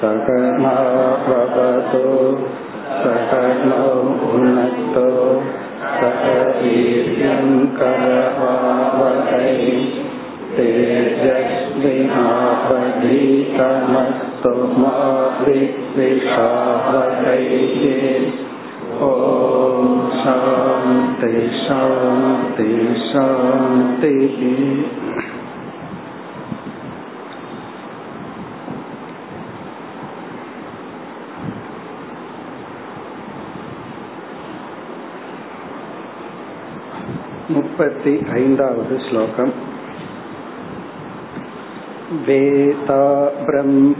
सकनावतु सकनौ भुनक्तो सह वीर्यङ्करवावहै तेजस्विनापधीतमस्तु मा विद्विषावहैः ॐ शान्ति शान्ति शान्तिः मुपति ऐन्दावद् श्लोकम् वेदा ब्रह्मात्मविषयाः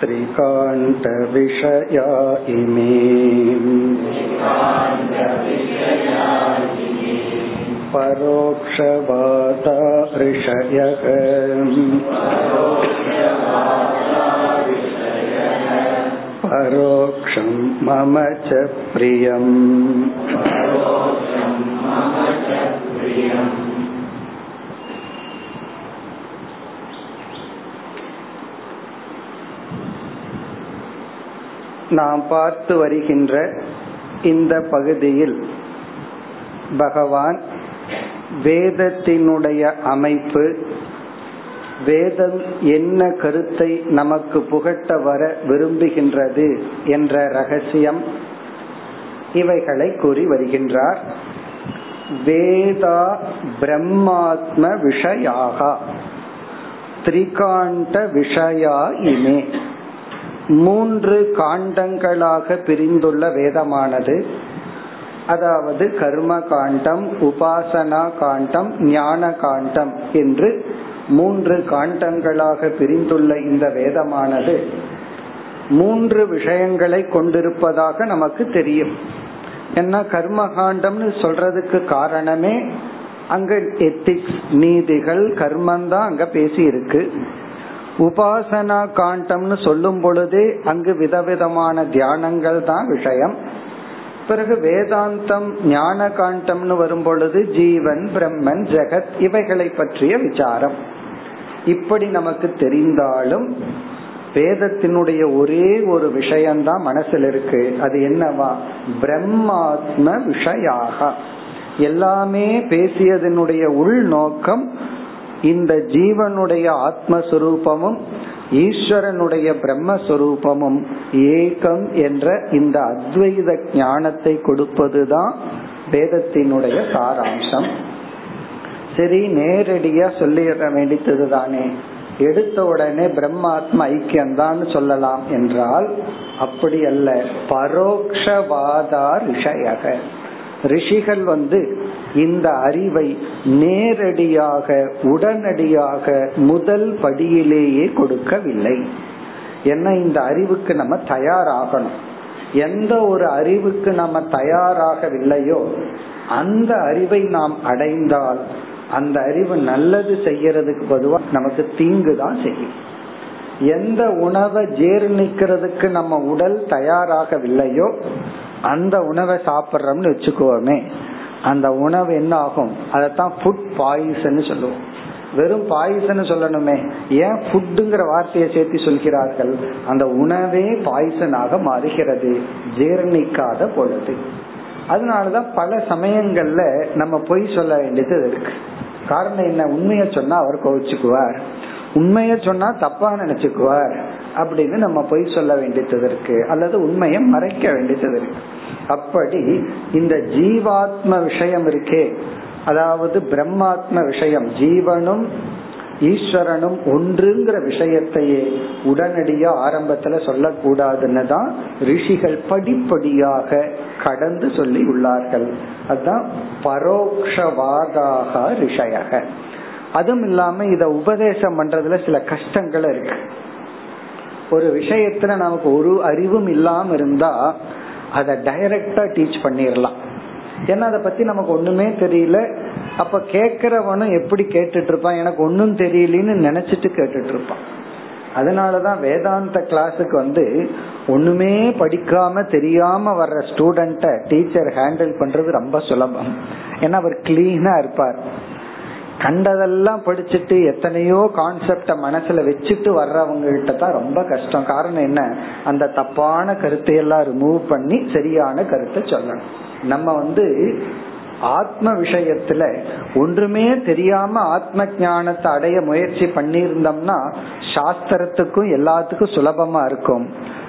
त्रिकाण्डविषया इमे परोक्षवादा ऋषयः परोक्षं मम च प्रियम् நாம் பார்த்து வருகின்ற இந்த பகுதியில் பகவான் வேதத்தினுடைய அமைப்பு வேதம் என்ன கருத்தை நமக்கு புகட்ட வர விரும்புகின்றது என்ற ரகசியம் இவைகளை கூறி வருகின்றார். வேதா பிரம்மாத்ம விஷயாக. திரிகாண்ட விஷயா இமே மூன்று காண்டங்களாக பிரிந்துள்ள வேதமானது. அதாவது கர்ம காண்டம் உபாசனா காண்டம் ஞான காண்டம் என்று மூன்று காண்டங்களாக பிரிந்துள்ள இந்த வேதமானது மூன்று விஷயங்களை கொண்டிருப்பதாக நமக்கு தெரியும். என்ன கர்ம காண்டம்னு சொல்றதுக்கு காரணமே அங்க எத்திக்ஸ் நீதிகள் கர்மம் தான் அங்க பேசி இருக்கு உபாசனா காண்டம்னு சொல்லும் பொழுதே அங்கு விதவிதமான தியானங்கள் தான் விஷயம். பிறகு வேதாந்தம் ஞான காண்டம்னு வரும் பொழுது ஜீவன் பிரம்மன் ஜெகத் இவைகளை பற்றிய விசாரம். இப்படி நமக்கு தெரிந்தாலும் வேதத்தினுடைய ஒரே ஒரு விஷயம்தான் மனசுல இருக்கு. அது என்னவா? பிரம்மாத்ம விஷயாக. எல்லாமே பேசியதனுடைய உள்நோக்கம் இந்த ஜீவனுடைய ஆத்மஸ்வரூபமும் ஈஸ்வரனுடைய பிரம்மஸ்வரூபமும் ஏகம் என்ற இந்த அத்வைத ஞானத்தை கொடுப்பதுதான் வேதத்தினுடைய சாராம்சம். சரி நேரடியா சொல்லிட வேண்டியது தானே எடுத்த உடனே பிரம்மாத்ம ஐக்கியம்தான் சொல்லலாம் என்றால் அப்படி அல்ல. பரோக்ஷவாதா ரிஷயக. ரிஷிகள் வந்து இந்த அறிவை நேரடியாக உடனடியாக முதல் படியிலேயே கொடுக்கவில்லை. என்ன இந்த அறிவுக்கு நம்ம தயாராகணும். எந்த ஒரு அறிவுக்கு நம்ம தயாராகவில்லையோ அந்த அறிவை நாம் அடைந்தால் அந்த அறிவு நல்லது செய்யறதுக்கு பொதுவா நமக்கு தீங்கு தான் செய்யும். எந்த உணவை ஜீர்ணிக்கிறதுக்கு நம்ம உடல் தயாராகவில்லையோ அந்த உணவை சாப்பிட்றோம்னு வச்சுக்கோமே அந்த உணவு என்ன ஆகும் அதைத்தான் ஃபுட் பாய்சன் சொல்லுவோம். வெறும் பாய்சன் சொல்லணுமே. ஏன் ஃபுட்டுங்கிற வார்த்தையை சேர்த்து சொல்கிறார்கள்? அந்த உணவே பாய்சனாக மாறுகிறது ஜீர்ணிக்காத பொழுது. அதனாலதான் பல சமயங்கள்ல நம்ம பொய் சொல்ல வேண்டியது இருக்கு. காரணம் என்ன? உண்மைய சொன்னா அவர் கோவிச்சுக்குவார். உண்மைய சொன்னா தப்பா நினைச்சுக்குவார். அப்படின்னு நம்ம பொய் சொல்ல வேண்டியது இருக்கு. அல்லது உண்மையை மறைக்க வேண்டியது இருக்கு. அப்படி இந்த ஜீவாத்ம விஷயம் இருக்கே. அதாவது பிரம்மாத்ம விஷயம். ஜீவனும் ஈஸ்வரனும் ஒன்றுங்கிற விஷயத்தையே உடனடியா ஆரம்பத்துல சொல்லக்கூடாதுன்னு தான் ரிஷிகள் படிப்படியாக கடந்து சொல்லி உள்ளார்கள். அதுதான் பரோக்ஷவாதாக ரிஷயக. அதுவும் இல்லாம இத உபதேசம் பண்றதுல சில கஷ்டங்கள் இருக்கு. ஒரு விஷயத்துல நமக்கு ஒரு அறிவும் இல்லாம இருந்தா அதை டைரக்டா டீச் பண்ணிடலாம் ஏன்னா அதை பத்தி நமக்கு ஒண்ணுமே தெரியல. அப்ப கேக்குறவனும் எப்படி கேட்டுட்டு இருப்பான் எனக்கு ஒன்னும் தெரியலன்னு நினைச்சிட்டு கேட்டுட்டு இருப்பான் அதனாலதான் வேதாந்த கிளாஸுக்கு வந்து ஒண்ணுமே படிக்காம தெரியாம வர்ற ஸ்டூடெண்ட டீச்சர் ஹேண்டில் பண்றது ரொம்ப சுலபம். ஏன்னா அவர் கிளீனா இருப்பார். கண்டதெல்லாம் படிச்சுட்டு எத்தனையோ கான்செப்ட மனசுல வச்சுட்டு வர்றவங்க கிட்ட தான் ரொம்ப கஷ்டம். காரணம் என்ன? அந்த தப்பான கருத்தை எல்லாம் ரிமூவ் பண்ணி சரியான கருத்தை சொல்லணும். நம்ம வந்து ஆத்ம விஷயத்துல ஒன்றுமே தெரியாம ஆத்ம ஞானத்தை அடைய முயற்சி பண்ணியிருந்தோம்னா சாஸ்திரத்துக்கும் எல்லாத்துக்கும் சுலபமா இருக்கும்.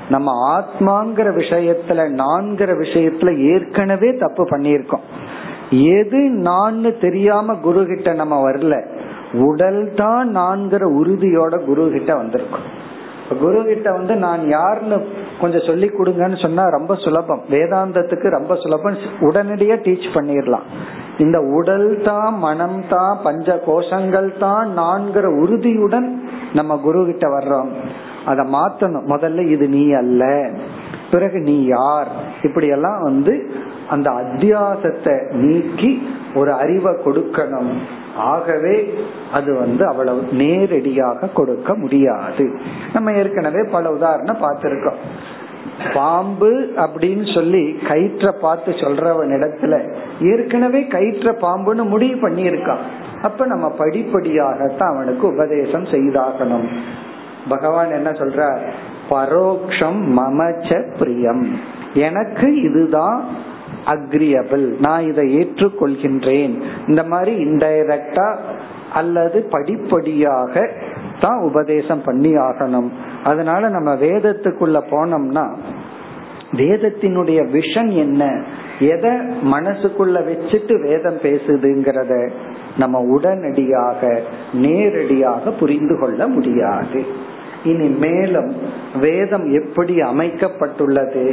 நம்ம ஆத்மாங்கிற விஷயத்துல நான்கிற விஷயத்துல ஏற்கனவே தப்பு பண்ணியிருக்கோம். எது நான்னு தெரியாம குரு கிட்ட நம்ம வரல உடல் தான் நான்கிற உறுதியோட குரு கிட்ட வந்திருக்கும். குரு கிட்ட வந்து நான் யாருன்னு கொஞ்சம் சொல்லி கொடுங்கன்னு சொன்னா ரொம்ப சுலபம். வேதாந்தத்துக்கு ரொம்ப சுலபம். உடனடியா டீச் பண்ணிடலாம் இந்த உடல் தான் மனம் தான் பஞ்ச கோஷங்கள் தான் நான்கிற உறுதியுடன் நம்ம குரு கிட்ட வர்றோம். அதை மாத்தணும். முதல்ல இது நீ அல்ல. பிறகு நீ யார்? இப்படி எல்லாம் வந்து அந்த அத்தியாசத்தை நீக்கி ஒரு அறிவை கொடுக்கணும். ஆகவே அது வந்து அவ்வளவு நேரடியாக கொடுக்க முடியாது. நம்ம ஏற்கனவே பல உதாரணம் பார்த்திருக்கோம். பாம்பு அப்படின்னு சொல்லி கயிற்ற பார்த்து சொல்றவன் இடத்துல ஏற்கனவே கயிற்ற பாம்புன்னு முடிவு பண்ணியிருக்கான். அப்ப நம்ம படிப்படியாகத்தான் அவனுக்கு உபதேசம் செய்தாகணும். பகவான் என்ன சொல்ற பரோக்ஷம் மமச்ச பிரியம். எனக்கு இதுதான் அக்ரியபிள் நான் இதை ஏற்றுக்கொள்கின்றேன். இந்த மாதிரி இன்டைரக்டா அல்லது படிப்படியாக தான் உபதேசம் பண்ணி ஆகணும். அதனால நம்ம வேதத்துக்குள்ள போனோம்னா வேதத்தினுடைய விஷன் என்ன? எதை மனசுக்குள்ள வச்சுட்டு வேதம் பேசுதுங்கிறத நம்ம உடனடியாக நேரடியாக புரிந்து கொள்ள முடியாது. இனி மேலும் வேதம் எப்படி அமைக்கப்பட்டுள்ளது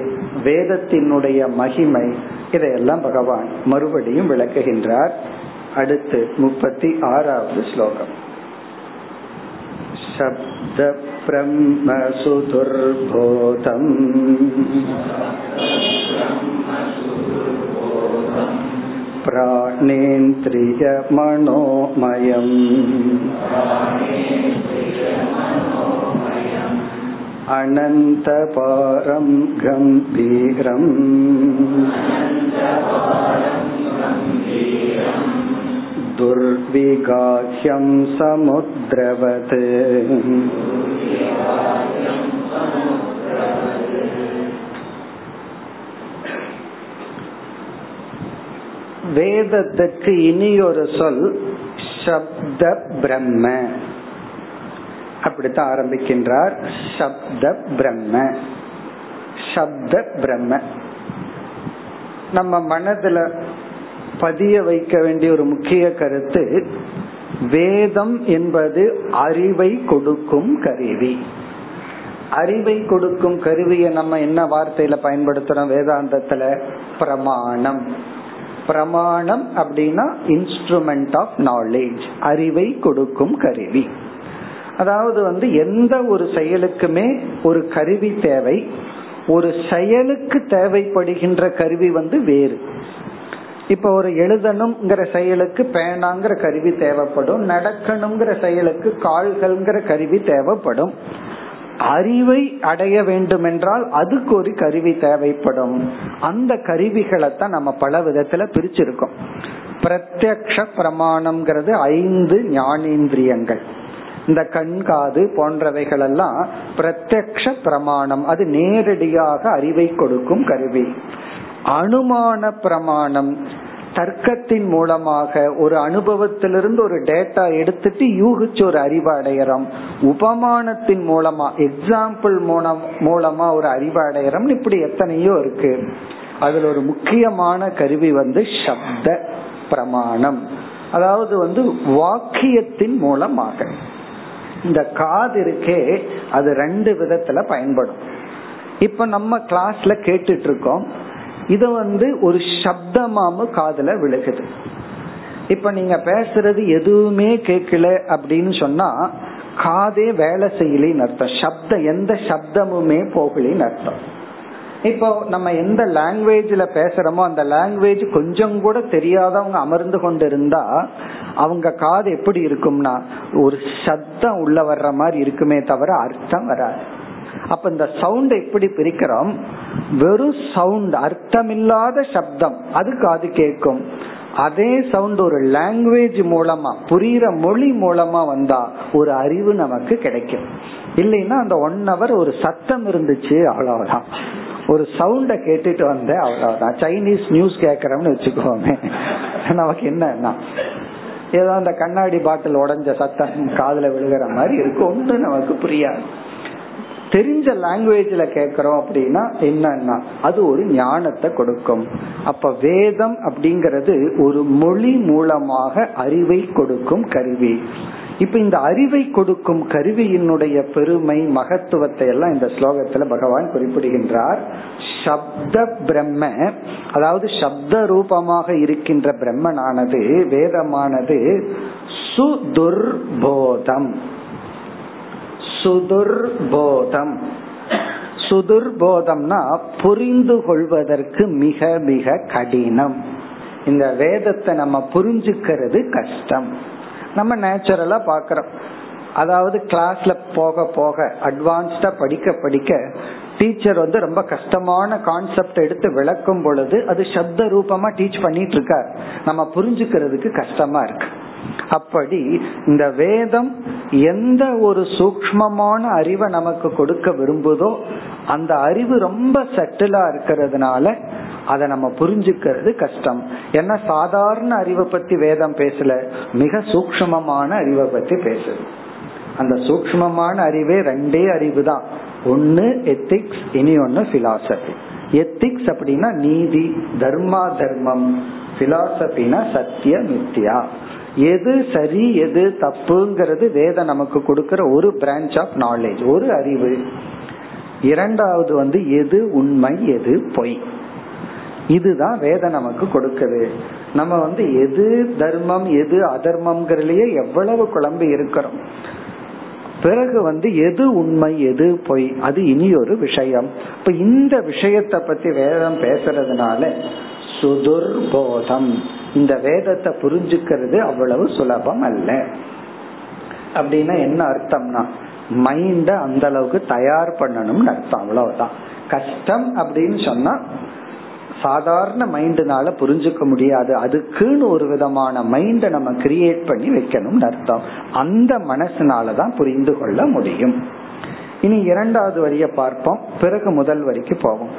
வேதத்தினுடைய மகிமை இதையெல்லாம் பகவான் மறுபடியும் விளக்குகின்றார் அடுத்து முப்பத்தி ஆறாவது ஸ்லோகம் शब्द ब्रह्मसुदुर्बोधम् प्राणेन्द्रियमनोमयम् अनन्तपारं गम्भीरम् दुर्विगाह्यं समुद्रवत् வேதத்துக்கு இனி ஒரு சொல் சப்த பிரம்ம அப்படித்தான் ஆரம்பிக்கின்றார். சப்த பிரம்ம. சப்த பிரம்ம. நம்ம மனதுல பதிய வைக்க வேண்டிய ஒரு முக்கிய கருத்து வேதம் என்பது அறிவை கொடுக்கும் கருவி. அறிவை கொடுக்கும் கருவியை நம்ம என்ன வார்த்தையில பயன்படுத்துறோம்? வேதாந்தத்துல பிரமாணம். பிரமாணம் அப்படின்னா இன்ஸ்ட்ருமெண்ட் ஆஃப் நாலேஜ் அறிவை கொடுக்கும் கருவி. அதாவது வந்து எந்த ஒரு செயலுக்குமே ஒரு கருவி தேவை. ஒரு செயலுக்கு தேவைப்படுகின்ற கருவி வந்து வேறு. இப்ப ஒரு எழுதணுங்கிற செயலுக்கு பேனாங்கிற கருவி தேவைப்படும். நடக்கணுங்கிற செயலுக்கு கால்கள்ங்கிற கருவி தேவைப்படும். அறிவை அடைய வேண்டும் என்றால் அதுக்கு ஒரு கருவி தேவைப்படும். அந்த கருவிகளை தான் நம்ம பல விதத்துல பிரிச்சிருக்கோம். பிரத்யக்ஷ பிரமாணம்ங்கிறது ஐந்து ஞானேந்திரியங்கள். இந்த கண் காது போன்றவைகள் எல்லாம் பிரத்யக்ஷ பிரமாணம். அது நேரடியாக அறிவை கொடுக்கும் கருவி. அனுமான பிரமாணம். தர்க்கத்தின் மூலமாக ஒரு அனுபவத்திலிருந்து ஒரு டேட்டா எடுத்துட்டு யூகிச்சு ஒரு அறிவு அடையறோம். உபமானத்தின் மூலமா எக்ஸாம்பிள் மூலம் மூலமா ஒரு அறிவு அடையறோம் இப்படி எத்தனையோ இருக்கு. அதுல ஒரு முக்கியமான கருவி வந்து சப்த பிரமாணம். அதாவது வந்து வாக்கியத்தின் மூலமாக. இந்த காது இருக்கே அது ரெண்டு விதத்துல பயன்படும். இப்ப நம்ம கிளாஸ்ல கேட்டுட்டு இருக்கோம் இது வந்து ஒரு சப்தமாம காதுல விழுகுது. இப்ப நீங்க பேசுறது எதுவுமே கேட்கல அப்படின்னு சொன்னா காதே வேலை செய்யலின்னு அர்த்தம். சப்தம் எந்த சப்தமுமே போகலின்னு அர்த்தம். இப்போ நம்ம எந்த லாங்குவேஜ்ல பேசுறோமோ அந்த லாங்குவேஜ் கொஞ்சம் கூட தெரியாதவங்க அமர்ந்து கொண்டு இருந்தா அவங்க காது எப்படி இருக்கும்னா ஒரு சத்தம் உள்ள வர்ற மாதிரி இருக்குமே தவிர அர்த்தம் வராது. அப்ப இந்த சவுண்ட் எப்படி பிரிக்கிறோம்? வெறும் சவுண்ட் அர்த்தமில்லாத சப்தம் அது காது கேட்கும். அதே சவுண்ட் ஒரு லாங்குவேஜ் மூலமா புரியுற மொழி மூலமா வந்தா ஒரு அறிவு நமக்கு கிடைக்கும். இல்லைன்னா அந்த ஒன் ஹவர் ஒரு சத்தம் இருந்துச்சு அவ்வளவுதான். ஒரு சவுண்ட கேட்டுட்டு வந்த அவ்வளவுதான் சைனீஸ் நியூஸ் கேக்குறோம்னு வச்சுக்கோங்க நமக்கு என்னன்னா ஏதோ அந்த கண்ணாடி பாட்டில் உடஞ்ச சத்தம் காதுல விழுகிற மாதிரி இருக்கு. ஒண்ணு நமக்கு புரியாது. தெரிஞ்ச லாங்குவேஜ்ல கேக்குறோம் அப்படின்னா என்னன்னா அது ஒரு ஞானத்தை கொடுக்கும். அப்ப வேதம் அப்படிங்கறது ஒரு மொழி மூலமாக அறிவை கொடுக்கும் கருவி. இப்ப இந்த அறிவை கொடுக்கும் கருவியினுடைய பெருமை மகத்துவத்தை எல்லாம் இந்த ஸ்லோகத்துல பகவான் குறிப்பிடுகின்றார். சப்த பிரம்ம அதாவது சப்த ரூபமாக இருக்கின்ற பிரம்மனானது வேதமானது சுதுர்போதம். சுதுர்போதம். சுதுர்போதம்னா புரிந்து கொள்வதற்கு மிக மிக கடினம். இந்த வேதத்தை நம்ம புரிஞ்சுக்கிறது கஷ்டம். நம்ம நேச்சுரலா பாக்கிறோம் அதாவது கிளாஸ்ல போக போக அட்வான்ஸ்டா படிக்க படிக்க டீச்சர் வந்து ரொம்ப கஷ்டமான கான்செப்ட் எடுத்து விளக்கும் பொழுது அது சப்த ரூபமா டீச் பண்ணிட்டு இருக்கார். நம்ம புரிஞ்சுக்கிறதுக்கு கஷ்டமா இருக்கு. அப்படி இந்த வேதம் எந்த ஒரு சூக்மமான அறிவை நமக்கு கொடுக்க விரும்புதோ அந்த அறிவு ரொம்ப சட்டிலா இருக்கிறதுனால அதை நம்ம புரிஞ்சுக்கிறது கஷ்டம். ஏன்னா சாதாரண அறிவை பத்தி வேதம் பேசல மிக சூக்மமான அறிவை பத்தி பேசுது. அந்த சூக்மமான அறிவே ரெண்டே அறிவு தான். ஒன்னு எத்திக்ஸ் இனி ஒன்னு பிலாசபி எத்திக்ஸ் அப்படின்னா நீதி தர்மா தர்மம். பிலாசபினா சத்திய மித்தியா எது சரி எது தப்புங்கிறது வேதம் நமக்கு கொடுக்கிற ஒரு பிரான்ச் ஆஃப் நாலேஜ் ஒரு அறிவு. இரண்டாவது வந்து எது உண்மை எது பொய். இதுதான் வேதம் நமக்கு கொடுக்குது. நம்ம வந்து எது தர்மம் எது அதர்மம்ங்கிறதுலயே எவ்வளவு குழம்பு இருக்கிறோம். பிறகு வந்து எது உண்மை எது பொய் அது இனி ஒரு விஷயம். இப்ப இந்த விஷயத்தை பத்தி வேதம் பேசுறதுனால சுதுர்போதம். இந்த வேதத்தை புரிஞ்சுக்கிறது அவ்வளவு சுலபம் அல்ல. அப்படின்னா என்ன அர்த்தம்னா மைண்ட அந்த அளவுக்கு தயார் பண்ணணும்னு அர்த்தம். அவ்வளவுதான். கஷ்டம் அப்படின்னு சொன்னா சாதாரண மைண்டுனால புரிஞ்சுக்க முடியாது. அதுக்குன்னு ஒரு விதமான மைண்டை நம்ம கிரியேட் பண்ணி வைக்கணும்னு அர்த்தம். அந்த மனசுனாலதான் புரிந்து கொள்ள முடியும். இனி இரண்டாவது வரிய பார்ப்போம். பிறகு முதல் வரிக்கு போவோம்.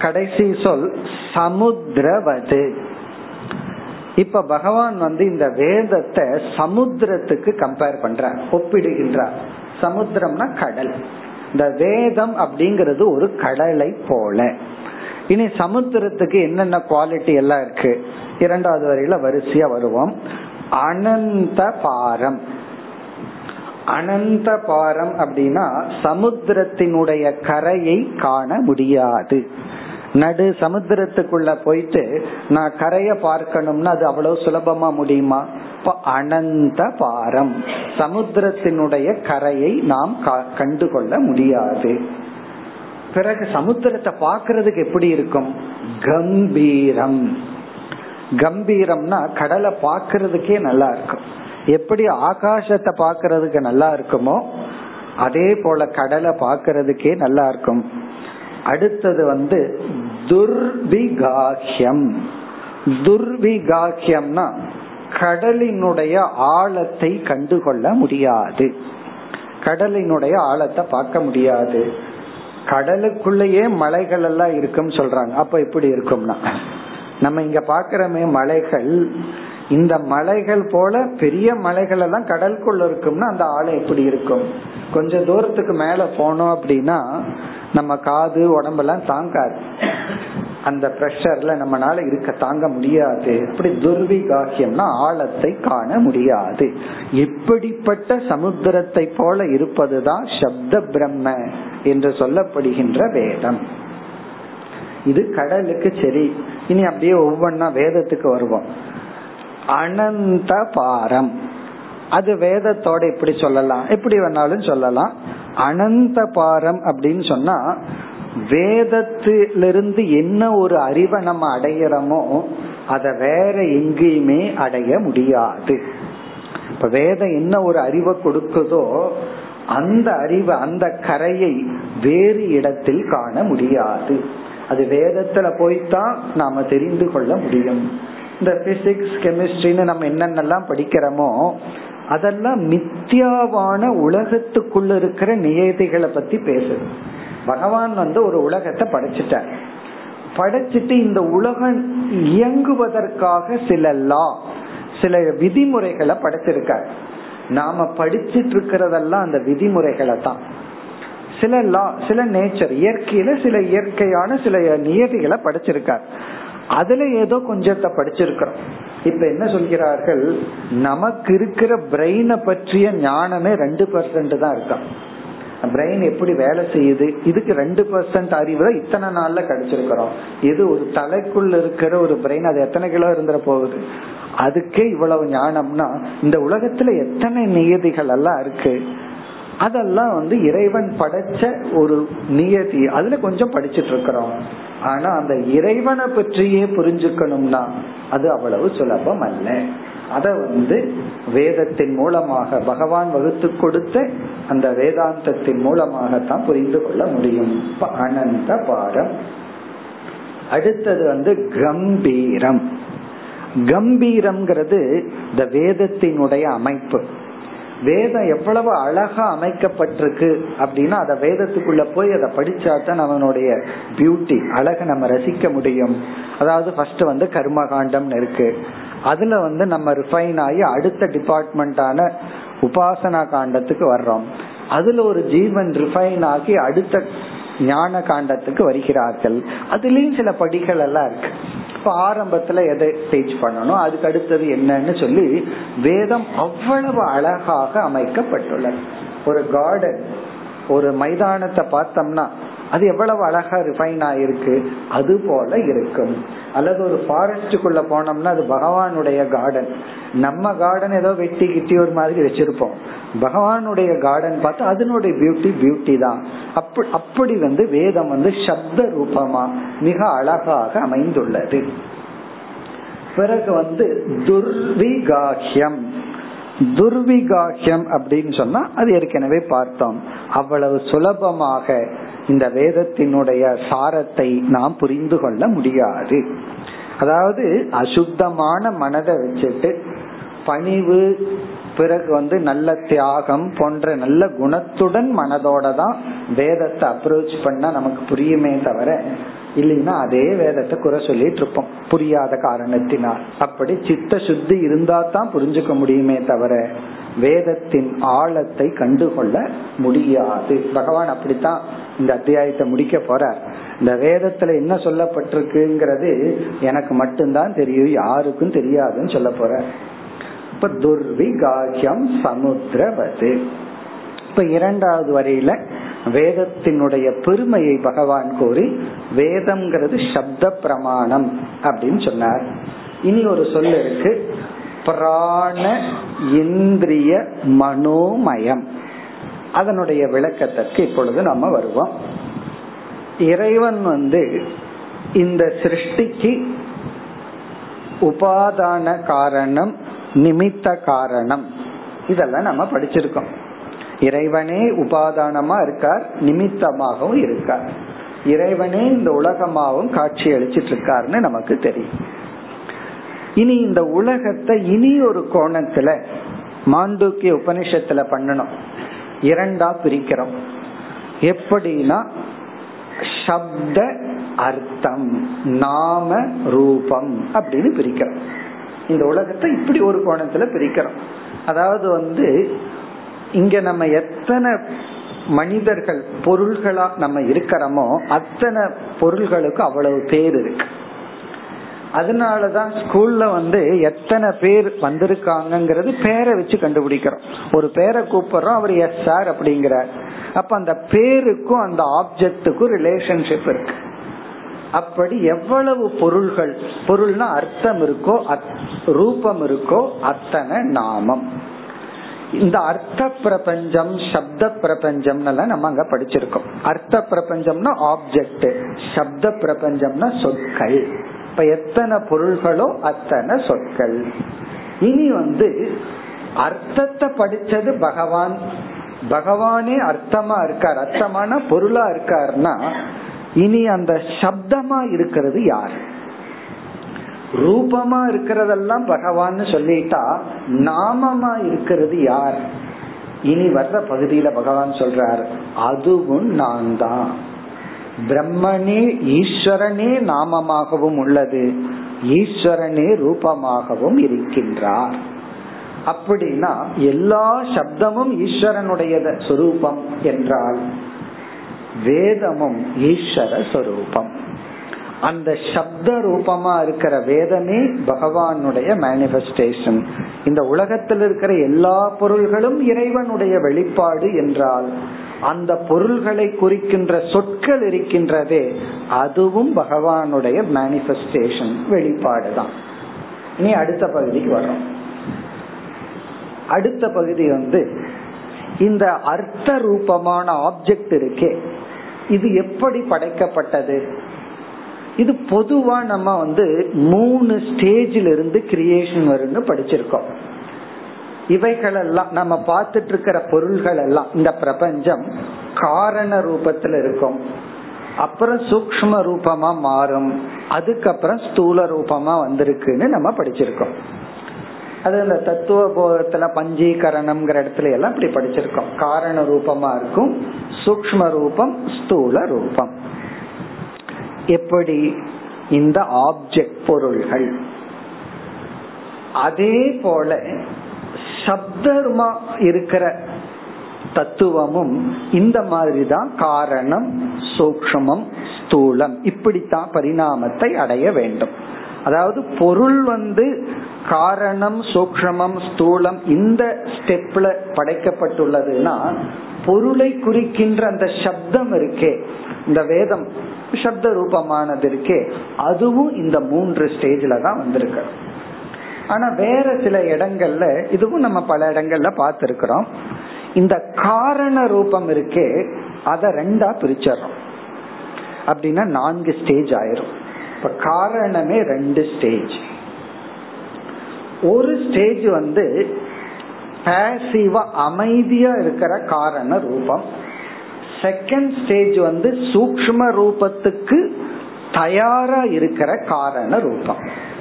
கடைசி சொல் சமுத்திரவது இப்ப பகவான் வந்து இந்த வேதத்தை சமுத்திரத்துக்கு கம்பேர் பண்ற ஒப்பிடுகின்றார். சமுத்திரம்னா கடல். இந்த வேதம் அப்படிங்கிறது ஒரு கடலை போல. இனி சமுத்திரத்துக்கு என்னென்ன குவாலிட்டி எல்லாம் இருக்கு? இரண்டாவது வரையில வரிசையா வருவோம். அனந்த பாரம். அனந்த பாரம் அப்படின்னா சமுத்திரத்தினுடைய கரையை காண முடியாது. நடு சமுத்திரத்துக்குள்ள போயிட்டு நான் கரையை பார்க்கணும்னா அது அவ்வளவு சுலபமா முடியுமா? இப்ப அனந்த பாரம். சமுத்திரத்தினுடைய கரையை நாம் கண்டுகொள்ள முடியாது. பிறகு சமுத்திரத்தை பாக்குறதுக்கு எப்படி இருக்கும்? கம்பீரம். கம்பீரம்னா கடலை பாக்குறதுக்கே நல்லா இருக்கும். எப்படி ஆகாசத்தை பாக்குறதுக்கு நல்லா இருக்குமோ அதே போல கடலை பாக்குறதுக்கே நல்லா இருக்கும். அடுத்தது வந்து துர்விகாஹ்யம். துர்விகாஹ்யம்னா கடலினுடைய ஆழத்தை கண்டுகொள்ள முடியாது. கடலினுடைய ஆழத்தை பார்க்க முடியாது. கடலுக்குள்ளேயே மலைகள் எல்லாம் இருக்குன்னு சொல்றாங்க. அப்ப எப்படி இருக்கும்னா. நம்ம இங்க பாக்கிறோமே மலைகள். இந்த மலைகள் போல பெரிய மலைகள் எல்லாம் கடலுக்குள்ள இருக்கும்னா அந்த ஆழம் எப்படி இருக்கும்? கொஞ்ச தூரத்துக்கு மேல போனோம் அப்படின்னா நம்ம காது உடம்பெல்லாம் தாங்காது. அந்த பிரஷர்ல நம்மளால இருக்க தாங்க முடியாது. இப்படி துர்விகாசியம்னா ஆழத்தை காண முடியாது. இப்படிப்பட்ட சமுத்திரத்தை போல இருப்பதுதான் சப்த பிரம்ம. என்று சொல்லப்படுகின்ற வேதம். இது கடலுக்கு சரி. இனி அப்படியே ஒவ்வொன்னா வேதத்துக்கு வருவோம். அனந்த பாரம். அது வேதத்தோட இப்படி சொல்லலாம். எப்படி வேணாலும் சொல்லலாம். அனந்த பாரம் அப்படின்னு சொன்னா வேதத்திலிருந்து என்ன ஒரு அறிவை நம்ம அடையிறோமோ அத வேற எங்கேயுமே அடைய முடியாது. இப்ப வேதம் என்ன ஒரு அறிவை கொடுக்குதோ அந்த அறிவை அந்த கரையை வேறு இடத்தில் காண முடியாது. அது வேதத்துல போய்தான் நாம தெரிந்து கொள்ள முடியும். இந்த பிசிக்ஸ் கெமிஸ்ட்ரின்னு நம்ம என்னென்னலாம் படிக்கிறோமோ அதெல்லாம் மித்தியாவான உலகத்துக்குள்ள இருக்கிற நியதிகளை பத்தி பேசுது. பகவான் வந்து ஒரு உலகத்தை படைச்சிட்டார். படைச்சிட்டு இந்த உலகம் இயங்குவதற்காக சில லா சில விதிமுறைகளை படைச்சிருக்கார் நாம படிச்சிட்டு இருக்கிறதெல்லாம் அந்த விதிமுறைகளை தான் சில லா சில நேச்சர் இயற்கையில சில இயற்கையான சில நியதிகளை படிச்சிருக்கார். அதுல ஏதோ கொஞ்சத்தை படிச்சிருக்கிறோம். இப்ப என்ன சொல்கிறார்கள்? நமக்கு இருக்கிற பிரெயினை பற்றிய ஞானமே ரெண்டு பர்சன்ட் தான் இருக்கான் பிரெயின் எப்படி வேலை செய்யுது? இதுக்கு ரெண்டு பர்சன்ட் அறிவு தான் இத்தனை நாள்ல கிடைச்சிருக்கிறோம். இது ஒரு தலைக்குள்ள இருக்கிற ஒரு பிரெயின் அது எத்தனை கிலோ இருந்துட போகுது? அதுக்கே இவ்வளவு ஞானம்னா இந்த உலகத்துல எத்தனை நியதிகள் எல்லாம் இருக்கு? அதெல்லாம் வந்து இறைவன் படைச்ச ஒரு நியதி. அதுல கொஞ்சம் படிச்சிட்டு இருக்கிறோம். ஆனா அந்த இறைவனை பற்றியே புரிஞ்சுக்கணும்னா அது அவ்வளவு சுலபம் அல்ல. அத வந்து வேதத்தின் மூலமாக பகவான் வகுத்து கொடுத்த அந்த வேதாந்தத்தின் மூலமாகத்தான் புரிந்து கொள்ள முடியும். அனந்த பாரம். அடுத்தது வந்து கம்பீரம். கம்பீரம்ங்கிறது இந்த வேதத்தினுடைய அமைப்பு. வேதம் எவ்வளவு அழகா அமைக்கப்பட்டிருக்கு அப்படின்னா அதை வேதத்துக்குள்ள போய் அதை படிச்சா தான் அவனுடைய பியூட்டி அழகை நம்ம ரசிக்க முடியும். அதாவது ஃபர்ஸ்ட் வந்து கர்மகாண்டம் இருக்கு. அதுல வந்து நம்ம ரிஃபைன் ஆகி அடுத்த டிபார்ட்மெண்டான உபாசனா காண்டத்துக்கு வர்றோம். அதுல ஒரு ஜீவன் ரிஃபைன் ஆகி அடுத்த ஞான காண்டத்துக்கு வருகிறார்கள். அதுலயும் சில படிகள் எல்லாம் இருக்கு. இப்ப ஆரம்பத்துல எதை டீச் பண்ணணும்? அதுக்கு அடுத்தது என்னன்னு சொல்லி வேதம் அவ்வளவு அழகாக அமைக்கப்பட்டுள்ளது. ஒரு கார்டன் ஒரு மைதானத்தை பார்த்தோம்னா அது எவ்வளவு அழகா ரிஃபைன் ஆயிருக்கு? அது போல இருக்கும். அல்லது ஒரு ஃபாரஸ்டுக்குள்ள போனோம்னா அது பகவானுடைய கார்டன் நம்ம கார்டன் ஏதோ வெட்டி கிட்டி ஒரு மாதிரி வச்சிருப்போம். பகவானுடைய கார்டன் பார்த்தா அதனுடைய பியூட்டி பியூட்டி தான். அப்படி அப்படி வந்து வேதம் வந்து சப்த ரூபமா மிக அழகாக அமைந்துள்ளது. பிறகு வந்து துர்விகாஹ்யம். துர்விகாஹ்யம் அப்படின்னு சொன்னா அது ஏற்கனவே பார்த்தோம். அவ்வளவு சுலபமாக இந்த வேதத்தினுடைய சாரத்தை நாம் புரிந்து கொள்ள முடியாது. அதாவது அசுத்தமான மனதை வச்சுட்டு பணிவு பிறகு வந்து நல்ல தியாகம் போன்ற நல்ல குணத்துடன் மனதோட தான் வேதத்தை அப்ரோச் பண்ணா நமக்கு புரியுமே தவிர இல்லைன்னா அதே வேதத்தை குறை சொல்லிட்டு இருப்போம். புரியாத காரணத்தினால். அப்படி சித்த சுத்தி இருந்தா தான் புரிஞ்சுக்க முடியுமே தவிர வேதத்தின் ஆழத்தை கண்டுகொள்ள முடியாது. பகவான் அப்படித்தான் இந்த அத்தியாயத்தை முடிக்க போற இந்த வேதத்துல என்ன சொல்லப்பட்டிருக்குங்கிறது எனக்கு மட்டும்தான் தெரியும் யாருக்கும் தெரியாதுன்னு சொல்ல போற இப்ப துர்விகாக்கியம் சமுத்திரவது. இப்ப இரண்டாவது வரையில வேதத்தினுடைய பெருமையை பகவான் கூறி வேதம்ங்கிறது சப்த பிரமாணம் அப்படின்னு சொன்னார். இனி ஒரு சொல்ல இருக்கு. பிராண இந்திரிய மனோமயம். அதனுடைய விளக்கத்திற்கு இப்பொழுது நம்ம வருவோம். இறைவன் வந்து இந்த சிருஷ்டிக்கு உபாதான காரணம் நிமித்த காரணம். இதெல்லாம் நம்ம படிச்சிருக்கோம். இறைவனே உபாதானமா இருக்கார் நிமித்தமாகவும் இருக்கார். இறைவனே இந்த உலகமாகவும் காட்சி அளிச்சிட்டு இருக்காருன்னு நமக்கு தெரியும். இனி இந்த உலகத்தை இனி ஒரு கோணத்துல மாண்டூக்கிய உபனிஷத்துல பண்ணணும். இரண்டா பிரிக்கிறோம். எப்படின்னா சப்த அர்த்தம் நாம ரூபம் அப்படின்னு பிரிக்கிறோம். இந்த உலகத்தை இப்படி ஒரு கோணத்துல பிரிக்கிறோம். அதாவது வந்து இங்க நம்ம எத்தனை மனிதர்கள் பொருள்களா நம்ம இருக்கிறோமோ அத்தனை பொருள்களுக்கு அவ்வளவு பேர் இருக்கு. அதனாலதான் ஸ்கூல்ல வந்து எத்தனை பேர் வந்திருக்காங்கிறது பேரை வச்சு கண்டுபிடிக்கிறோம். ஒரு பேரை கூப்பிடுறோம் அவர் எஸ் சார் அப்படிங்கிறார். அப்ப அந்த பேருக்கும் அந்த ஆப்ஜெக்டுக்கும் ரிலேஷன்ஷிப் இருக்கு. அப்படி எவ்வளவு பொருள்கள் பொருள்னா அர்த்தம் இருக்கோ ரூபம் இருக்கோ அத்தனை நாமம். இந்த அர்த்த பிரபஞ்சம் சப்த பிரபஞ்சம் நம்ம அங்க படிச்சிருக்கோம். அர்த்த பிரபஞ்சம்னா ஆப்ஜெக்ட் சப்த பிரபஞ்சம்னா சொற்கள். இப்ப எத்தனை பொருள்களோ அத்தனை சொற்கள். இனி வந்து அர்த்தத்தை படிச்சது பகவான். பகவானே அர்த்தமா இருக்கார் அர்த்தமான பொருளா இருக்காருன்னா இனி அந்த சப்தமா இருக்கிறது யார்? ரூபமா இருக்கிறதெல்லாம் பகவான் சொல்லிட்டா நாமமா இருக்கிறது யார்? இனி வர்ற பகுதியில பகவான் சொல்றார் அதுவும் நான் தான் பிரம்மனே ஈஸ்வரனே நாமமாகவும் உள்ளது. ஈஸ்வரனே ரூபமாகவும் இருக்கின்றார். அப்படின்னா எல்லா சப்தமும் ஈஸ்வரனுடைய சொரூபம் என்றால் வேதமும் ஈஸ்வர சொரூபம். அந்த சப்த ரூபமா இருக்கிற வேதமே பகவானுடைய மேனிபெஸ்டேஷன் இந்த உலகத்தில் இருக்கிற எல்லா பொருள்களும் இறைவனுடைய வெளிப்பாடு என்றால் அந்த பொருள்களை குறிக்கின்ற சொற்கள் இருக்கின்றதே அதுவும் பகவானுடைய மேனிபெஸ்டேஷன் வெளிப்பாடுதான். இனி அடுத்த பகுதிக்கு வர்றோம். அடுத்த பகுதி வந்து இந்த அர்த்த ரூபமான ஆப்ஜெக்ட் இருக்கே இது எப்படி படைக்கப்பட்டது? இது பொதுவா நம்ம வந்து மூணு ஸ்டேஜில் இருந்து கிரியேஷன் வரும்னு படிச்சிருக்கோம். இவைகள் எல்லாம் நம்ம பார்த்துட்டு இருக்கிற பொருள்கள் எல்லாம் இந்த பிரபஞ்சம் காரண ரூபத்துல இருக்கும். அப்புறம் சூக்ம ரூபமா மாறும். அதுக்கப்புறம் ஸ்தூல ரூபமா வந்திருக்குன்னு நம்ம படிச்சிருக்கோம். அது இந்த தத்துவ போதத்துல பஞ்சீகரணம்ங்கிற இடத்துல எல்லாம் இப்படி படிச்சிருக்கோம். காரண ரூபமா இருக்கும் சூக்ம ரூபம் ஸ்தூல ரூபம். எப்படி? இந்த ஆப்ஜெக்ட் பொருள்கள். அதே போல சப்தமா இருக்கிற தத்துவமும் இந்த மாதிரி தான் காரணம் சூக்ஷமம் ஸ்தூலம். இப்படித்தான் பரிணாமத்தை அடைய வேண்டும். அதாவது பொருள் வந்து காரணம் சூக்ஷமம் ஸ்தூலம் இந்த ஸ்டெப்ல படைக்கப்பட்டுள்ளதுன்னா பொருளை குறிக்கின்ற அந்த சப்தம் இருக்கே இந்த வேதம் சப்த ரூபமானது இருக்கே அதுவும் இந்த மூன்று ஸ்டேஜ்ல தான் வந்திருக்கு ஆனா வேற சில இடங்கள்ல இதுவும் நம்ம பல இடங்கள்ல பார்த்திருக்கிறோம். இந்த காரண ரூபம் இருக்கே அத ரெண்டா பிரிச்சிடறோம். அப்படின்னா நான்கு ஸ்டேஜ் ஆயிரும். இப்ப காரணமே ரெண்டு ஸ்டேஜ் ஒரு ஸ்டேஜ் வந்து பேசிவா அமைதியா இருக்கிற காரண ரூபம். செகண்ட் ஸ்டேஜ் வந்து சூக்ம ரூபத்துக்கு தயாரா இருக்கிற காரண ரூபம்.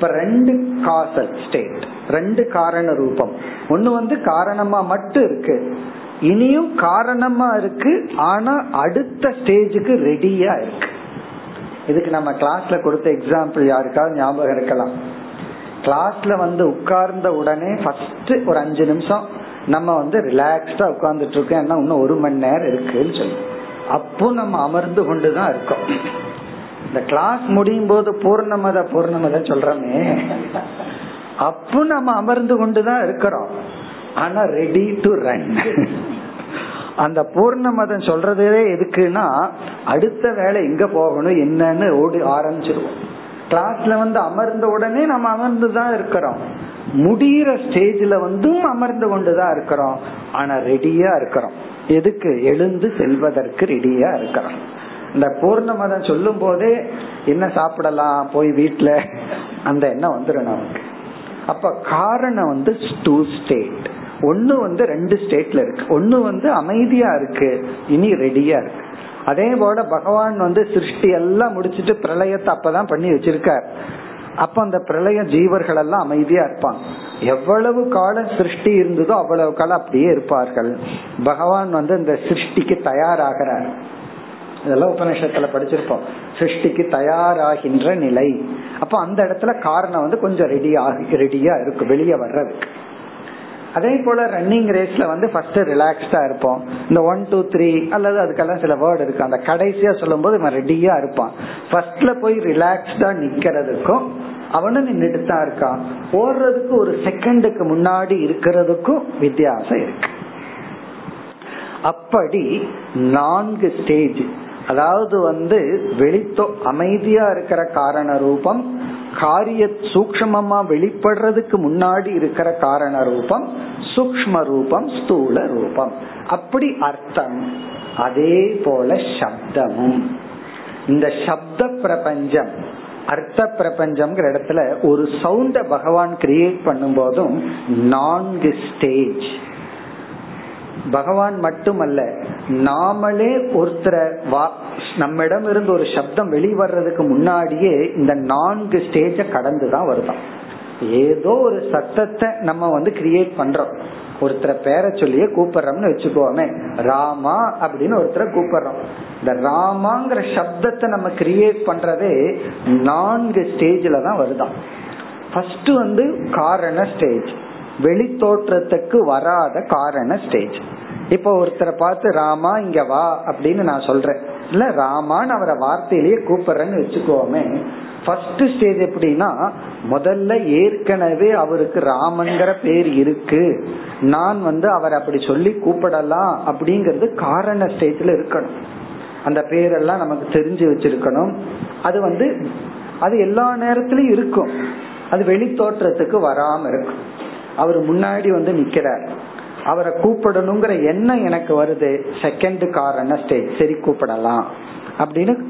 இப்ப ரெண்டு காசல் ஸ்டேட் ரெண்டு காரண ரூபம். ஒண்ணு வந்து காரணமா மட்டும் இருக்கு. இனியும் காரணமா இருக்கு ஆனா அடுத்த ஸ்டேஜுக்கு ரெடியா இருக்கு. இதுக்கு நம்ம கிளாஸ்ல கொடுத்த எக்ஸாம்பிள் யாருக்காவது ஞாபகம் இருக்கலாம். கிளாஸ்ல வந்து உட்கார்ந்த உடனே ஃபர்ஸ்ட் ஒரு அஞ்சு நிமிஷம் நம்ம வந்து ரிலாக்ஸ்டா உட்கார்ந்துட்டு இருக்கோம். ஏன்னா இன்னும் ஒரு மணி நேரம் இருக்குன்னு சொல்லி. அப்போ நம்ம அமர்ந்து கொண்டுதான் இருக்கோம். இந்த கிளாஸ் முடியும் போது பூர்ணமத பூர்ணமத சொல்றமே. அப்போ நம்ம அமர்ந்து கொண்டுதான் இருக்கிறோம். ஆனா ரெடி டு ரன் அந்த பூர்ணமதம் சொல்றதே எதுக்குன்னா அடுத்த வேலை எங்க போகணும் என்னன்னு ஓடி ஆரம்பிச்சிருவோம். கிளாஸ்ல வந்து அமர்ந்த உடனே நம்ம அமர்ந்து தான் இருக்கிறோம் முடிகிற ஸ்டேஜ்ல வந்து அமர்ந்து கொண்டுதான் இருக்கிறோம். ஆனா ரெடியா இருக்கிறோம். எதுக்கு? எழுந்து செல்வதற்கு ரெடியா இருக்கிறோம். இந்த பூர்ணமதம் சொல்லும் போதே என்ன சாப்பிடலாம் போய் வீட்டுல அந்த எண்ணம் வந்துடும் நமக்கு. அப்ப காரணம் வந்து டூ ஸ்டேட் ஒன்னு வந்து ரெண்டு ஸ்டேட்ல இருக்கு. ஒன்னு வந்து அமைதியா இருக்கு. இனி ரெடியா இருக்கு. அதே போல பகவான் வந்து சிருஷ்டி எல்லாம் முடிச்சிட்டு பிரளயத்தை அப்பதான் பண்ணி வச்சிருக்கார். அப்ப அந்த பிரளய ஜீவர்கள் எல்லாம் அமைதியா இருப்பாங்க. எவ்வளவு காலம் சிருஷ்டி இருந்ததோ அவ்வளவு காலம் அப்படியே இருப்பார்கள். பகவான் வந்து இந்த சிருஷ்டிக்கு தயாராகிறார். இதெல்லாம் உபநிஷத்துல படிச்சிருப்போம். சிருஷ்டிக்கு தயாராகின்ற நிலை. அப்ப அந்த இடத்துல காரணம் வந்து கொஞ்சம் ரெடி ஆகி ரெடியா இருக்கு வெளியே வர்றதுக்கு. அதே போல ரன்னிங் ரேஸ்ல வந்து ஃபர்ஸ்ட் ரிலாக்ஸ்டா இருப்போம். இந்த ஒன் டூ த்ரீ அல்லது அதுக்கெல்லாம் சில வேர்டு இருக்கு. அந்த கடைசியா சொல்லும் போது இவன் ரெடியா இருப்பான். ஃபர்ஸ்ட்ல போய் ரிலாக்ஸ்டா நிக்கிறதுக்கும் அவனும் நின்றுட்டு தான் இருக்கான். ஓடுறதுக்கு ஒரு செகண்டுக்கு முன்னாடி இருக்கிறதுக்கும் வித்தியாசம் இருக்கு. அப்படி நான்கு ஸ்டேஜ் அதாவது வந்து வெளித்தோ அமைதியா இருக்கிற காரண ரூபம் காரிய சூக்மமா வெளிப்படுறதுக்கு முன்னாடி இருக்கிற காரண ரூபம் சூக்ம ரூபம் ஸ்தூல ரூபம். அப்படி அர்த்தம். அதே போல சப்தமும். இந்த சப்த பிரபஞ்சம் அர்த்த பிரபஞ்சம்ங்கிற இடத்துல ஒரு சவுண்ட பகவான் கிரியேட் பண்ணும் போதும் நான்கு ஸ்டேஜ் பகவான் மட்டுமல்ல நாமளே ஒருத்தரை நம்மிடம் இருந்து ஒரு சப்தம் வெளிவர்றதுக்கு முன்னாடியே இந்த நான்கு ஸ்டேஜ கடந்துதான் வருதான். ஏதோ ஒரு சத்தத்தை நம்ம வந்து கிரியேட் பண்றோம். ஒருத்தரை பேரை சொல்லியே கூப்பிடுறோம்னு வச்சுக்கோமே ராமா அப்படின்னு ஒருத்தரை கூப்பிடுறோம். இந்த ராமாங்கிற சப்தத்தை நம்ம கிரியேட் பண்றதே நான்கு ஸ்டேஜ்ல தான் வருதான். ஃபர்ஸ்ட் வந்து காரண ஸ்டேஜ் வெளி தோற்றத்துக்கு வராத காரண ஸ்டேஜ் இப்போ ஒருத்தரை பார்த்து ராமா இங்க வா அப்படின்னு நான் சொல்றேன். இல்ல ராமான்னு அவரை வார்த்தையிலேயே கூப்பிடுறேன்னு வச்சுக்கோமே. ஃபர்ஸ்ட் ஸ்டேஜ் எப்படின்னா முதல்ல ஏற்கனவே அவருக்கு ராமங்கிற பேர் இருக்கு. நான் வந்து அவர் அப்படி சொல்லி கூப்பிடலாம் அப்படிங்கறது காரண ஸ்டேஜ்ல இருக்கணும். அந்த பேரெல்லாம் நமக்கு தெரிஞ்சு வச்சிருக்கணும். அது வந்து அது எல்லா நேரத்திலயும் இருக்கும். அது வெளித்தோற்றத்துக்கு வராம இருக்கும். அவர் முன்னாடி வந்து நிக்கிறார். அவரை கூப்பிடணுங்கிற எண்ணம் எனக்கு வருது. செகண்ட் காரண ஸ்டேஜ் சரி கூப்பிடலாம். அப்படின்னு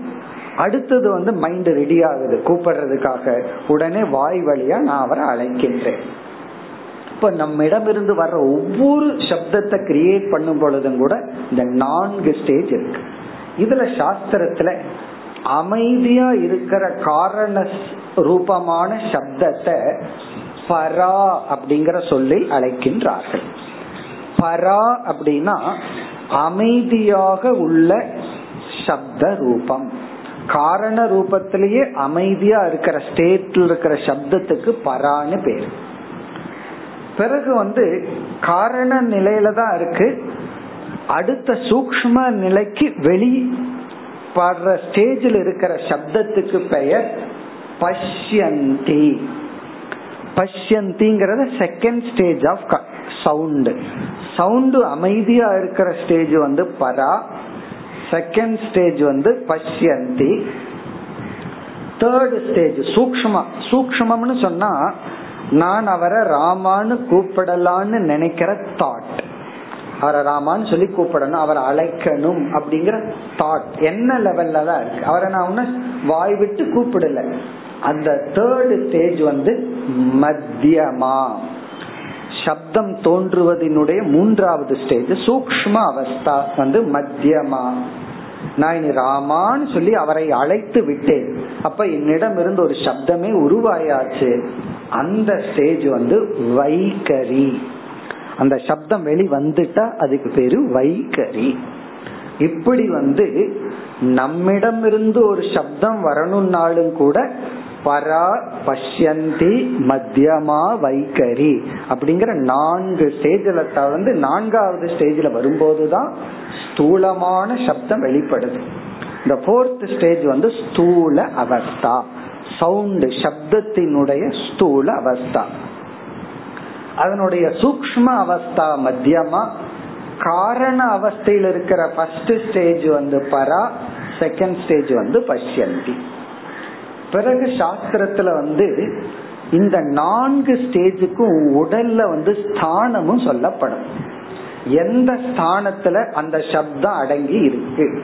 அடுத்தது வந்து மைண்ட் ரெடி ஆகுது. கூப்பிடுறதுக்காக உடனே வாய் வழியா நான் அவரை அழைக்கின்றேன். இப்ப நம்மிடம் இருந்து வர்ற ஒவ்வொரு சப்தத்தை கிரியேட் பண்ணும் பொழுதும் கூட இந்த நான்கு ஸ்டேஜ் இருக்கு. இதுல சாஸ்திரத்துல அமைதியா இருக்கிற காரண ரூபமான சப்தத்தை பரா அப்படிங்கிற சொல்லில் அழைக்கின்றார்கள். பரா அப்படின்னா அமைதியாக உள்ள சப்த ரூபம். காரண ரூபத்திலேயே அமைதியா இருக்கிற ஸ்டேட்ல இருக்கிற சப்தத்துக்கு பரான்னு பேர். பிறகு வந்து காரண நிலையில தான் இருக்கு. அடுத்த சூக்ம நிலைக்கு வெளி படுற ஸ்டேஜில் இருக்கிற சப்தத்துக்கு பெயர் பஷ்யந்தி. பஷ்யந்திங்கிறது second stage of sound sound அமைதியா இருக்கிற ஸ்டேஜ் வந்து பரா செகண்ட் ஸ்டேஜ் வந்து பஷ்யந்தி. தேர்ட் ஸ்டேஜ் சூக்ம சூக்மம்னு சொன்னா நான் அவரை ராமான்னு கூப்பிடலான்னு நினைக்கிற தாட் அவரை ராமான்னு சொல்லி கூப்பிடணும் அவரை அழைக்கணும் அப்படிங்கிற தாட் என்ன லெவல்ல தான் இருக்கு? அவரை நான் ஒண்ணு வாய் விட்டு கூப்பிடல. அந்த தேர்டு ஸ்டேஜ் வந்து மத்தியமா. சப்தம் தோன்றுவதனுடைய மூன்றாவது ஸ்டேஜ் சூக்ம அவஸ்தா வந்து மத்தியமா. நான் இனி ராமான்னு சொல்லி அவரை அழைத்து விட்டேன். அப்ப என்னிடம் இருந்து ஒரு சப்தமே உருவாயாச்சு. அந்த ஸ்டேஜ் வந்து வைகரி. அந்த சப்தம் வெளி வந்துட்டா அதுக்கு பேரு வைகரி. இப்படி வந்து நம்மிடம் இருந்து ஒரு சப்தம் வரணும்னாலும் கூட பரா பஷ்யந்தி மத்தியமா வைகரி அப்படிங்கிற நான்கு ஸ்டேஜ்ல தவிர்த்து நான்காவது ஸ்டேஜ்ல வரும்போதுதான் ஸ்தூலமான சப்தம் வெளிப்படுது. இந்த போர்த் ஸ்டேஜ் வந்து ஸ்தூல அவஸ்தா. சவுண்ட் சப்தத்தினுடைய ஸ்தூல அவஸ்தா. அதனுடைய சூக்ம அவஸ்தா மத்தியமா காரண அவஸ்தையில் இருக்கிற ஃபர்ஸ்ட் ஸ்டேஜ் வந்து பரா செகண்ட் ஸ்டேஜ் வந்து பஷ்யந்தி. பிறகு சாஸ்திரத்துல வந்து இந்த நான்கு ஸ்டேஜுக்கும் உடல்ல வந்து ஸ்தானமும் சொல்லப்படும். எந்த ஸ்தானத்துல அந்த சப்தம் அடங்கி இருக்கு?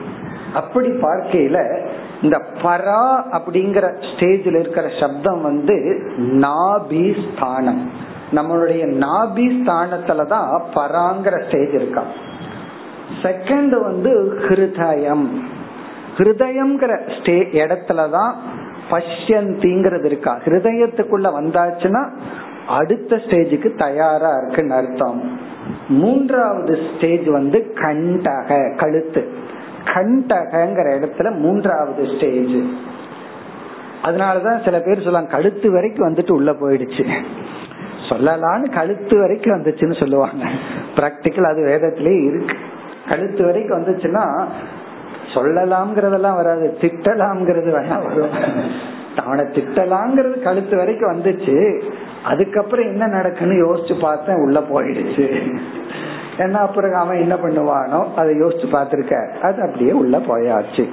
அப்படி பார்க்கையில இந்த பரா அப்படிங்கிற ஸ்டேஜில் இருக்கிற சப்தம் வந்து நாபி ஸ்தானம். நம்மளுடைய நாபி ஸ்தானத்துலதான் பராங்கிற ஸ்டேஜ் இருக்கா? செகண்ட் வந்து ஹிருதயம். ஹிருதயம்ங்கிற ஸ்டே இடத்துலதான் பஷ்யந்திங்கிறது இருக்கா ஹிருதயத்துக்குள்ள வந்தாச்சுன்னா அடுத்த ஸ்டேஜுக்கு தயாரா இருக்குன்னு அர்த்தம். மூன்றாவது ஸ்டேஜ் வந்து கண்டக கழுத்து. கண்டகங்கிற இடத்துல மூன்றாவது ஸ்டேஜ். அதனாலதான் சில பேர் சொல்லலாம் கழுத்து வரைக்கும் வந்துட்டு உள்ள போயிடுச்சு. சொல்லலான்னு கழுத்து வரைக்கும் வந்துச்சுன்னு சொல்லுவாங்க. பிராக்டிக்கல் அது வேதத்திலேயே இருக்கு. கழுத்து வரைக்கும் வந்துச்சுன்னா சொல்லலாம்ங்கிறதெல்லாம் வராது. திட்டலாம்ங்கிறது வேணா வரும். அவனை திட்டலாங்கிறது கழுத்து வரைக்கும் வந்துச்சு. அதுக்கப்புறம் என்ன நடக்குன்னு யோசிச்சு பார்த்தேன் உள்ள போயிடுச்சு. ஏன்னா அப்புறம் அவன் என்ன பண்ணுவானோ அதை யோசிச்சு பார்த்திருக்க அது அப்படியே உள்ள போயாச்சு.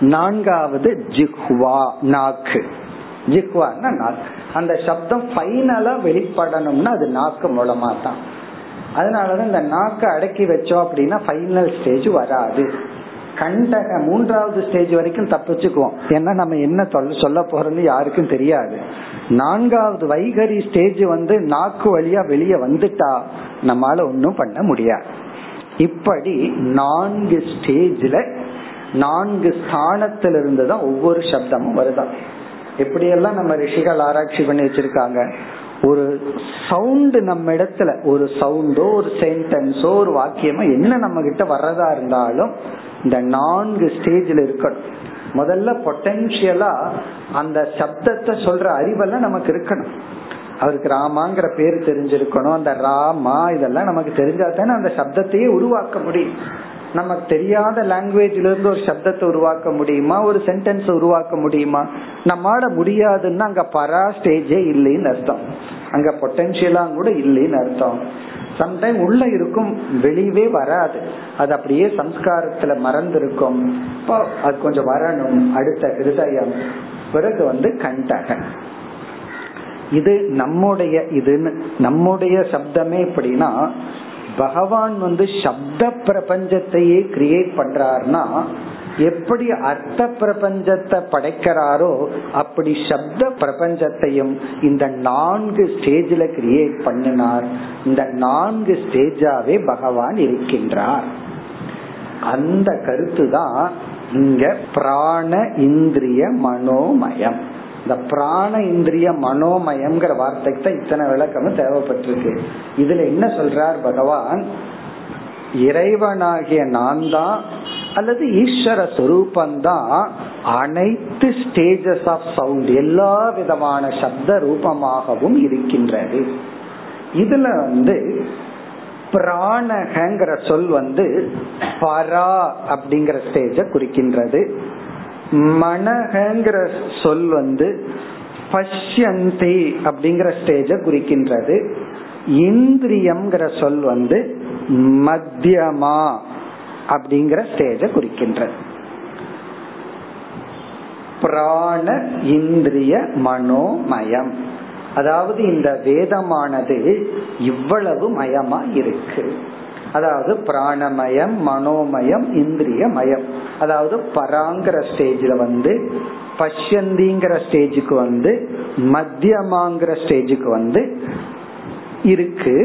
நான்காவது ஜிஹ்வா நாக்கு. ஜிஹ்வான்னா நாக்கு. அந்த சப்தம் ஃபைனலா வெளிப்படணும்னா அது நாக்கு மூலமா தான் அதனாலதான் இந்த நாக்கை அடக்கி வச்சோம் அப்படின்னா ஃபைனல் ஸ்டேஜ் வராது. கண்டக மூன்றாவது ஸ்டேஜ் வரைக்கும் தப்பிச்சுக்குவோம். ஏன்னா நம்ம என்ன சொல்ல சொல்ல போறோம்னு யாருக்கும் தெரியாது. நான்காவது வைகரி ஸ்டேஜ் வந்து நாக்கு வழியா வெளியே வந்துட்டா நம்மளால ஒன்னும் பண்ண முடியாது. இப்படி நான்கு ஸ்டேஜ்ல நான்கு ஸ்தானத்திலிருந்து தான் ஒவ்வொரு சப்தமும் வருதான். எப்படியெல்லாம் நம்ம ரிஷிகள் ஆராய்ச்சி பண்ணி வச்சிருக்காங்க. ஒரு சவுண்ட் நம்ம இடத்துல ஒரு சவுண்டோ ஒரு சென்டென்ஸோ ஒரு வாக்கியமோ என்ன நம்ம கிட்ட வர்றதா இருந்தாலும் இந்த நான்கு ஸ்டேஜ்ல இருக்கணும். முதல்ல பொட்டன்சியலா அந்த சப்தத்தை சொல்ற அறிவெல்லாம் நமக்கு இருக்கணும். அவருக்கு ராமாங்கிற பேர் தெரிஞ்சிருக்கணும். அந்த ராமா இதெல்லாம் நமக்கு தெரிஞ்சா தானே அந்த சப்தத்தையே உருவாக்க முடியும். நமக்கு தெரியாத லாங்குவேஜ்ல இருந்து ஒரு சப்தத்தை உருவாக்க முடியுமா? ஒரு சென்டென்ஸ் உருவாக்க முடியுமா? நம்மால முடியாதுன்னா அங்க பரா ஸ்டேஜே இல்லைன்னு அர்த்தம். அங்க பொட்டன்சியலா கூட இல்லைன்னு அர்த்தம். சம்டைம் உள்ள இருக்கும் வெளியவே வராது. அது அப்படியே சம்ஸ்காரத்துல மறந்திருக்கும். அது கொஞ்சம் வரணும். அடுத்த ஹிருதயம். பிறகு வந்து கண்டகன். இது நம்முடைய இதுன்னு நம்முடைய சப்தமே எப்படின்னா பகவான் வந்து சப்த பிரபஞ்சத்தையே கிரியேட் பண்றாருன்னா எப்படி அர்த்த பிரபஞ்சத்தை படைக்கிறாரோ அப்படி சப்த பிரபஞ்சத்தையும் இந்த நான்கு ஸ்டேஜில் கிரியேட் பண்ணினார். இந்த நான்கு ஸ்டேஜாவே பகவான் இருக்கின்றார். அந்த கருத்து தான் இங்க பிராண இந்திரிய மனோமயம். இந்த பிராண இந்திரிய மனோமயம்ங்கிற வார்த்தைக்கு தான் இத்தனை விளக்கமும் தேவைப்பட்டிருக்கு. இதுல என்ன சொல்றார் பகவான்? இறைவனாகிய நான் தான் அல்லது ஈஸ்வர சுரூபந்தான் அனைத்து ஸ்டேஜஸ் ஆஃப் சவுண்ட் எல்லா விதமான சப்த ரூபமாகவும் இருக்கின்றது. இதுல வந்து பிராணகங்கிற சொல் வந்து பரா அப்படிங்கிற ஸ்டேஜ குறிக்கின்றது. மனகங்கிற சொல் வந்து பஷ்யந்தி அப்படிங்கிற ஸ்டேஜ குறிக்கின்றது. இந்திரியம்ங்கிற சொல் வந்து மத்தியமா அப்படிங்கிற ஸ்டேஜ குறிக்கின்றது. பிராண இந்திரிய மனோமயம். அதாவது இந்த வேதமானது இவ்வளவு மயமா இருக்கு. அதாவது பிராணமயம் மனோமயம் இந்திரிய மயம் அதாவது பராங்கிற ஸ்டேஜ்ல வந்து பஷ்யந்திங்கிற ஸ்டேஜுக்கு வந்து மத்தியமாங்கிற ஸ்டேஜுக்கு வந்து இருக்கு.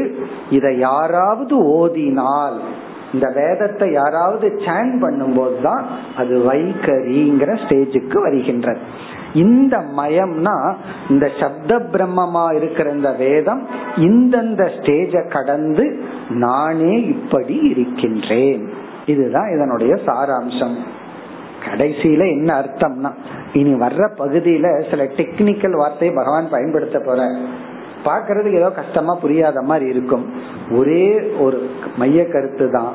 இதை யாராவது ஓதினால் இந்த வேதத்தை யாராவது சேன் பண்ணும்போது தான் அது வைகரிங்கிற ஸ்டேஜுக்கு வருகின்றது. இந்த மயம்னா இந்த சப்த பிரம்மமா இருக்கிற இந்த வேதம் இந்தந்த ஸ்டேஜ கடந்து நானே இப்படி இருக்கின்றேன். இதுதான் இதனுடைய சாராம்சம். கடைசியில என்ன அர்த்தம்னா இனி வர்ற பகுதியில சில டெக்னிக்கல் வார்த்தையை பகவான் பயன்படுத்த போற பாக்குறதுக்கு ஏதோ கஷ்டமா புரியாத மாதிரி இருக்கும். ஒரே ஒரு மைய கருத்து தான்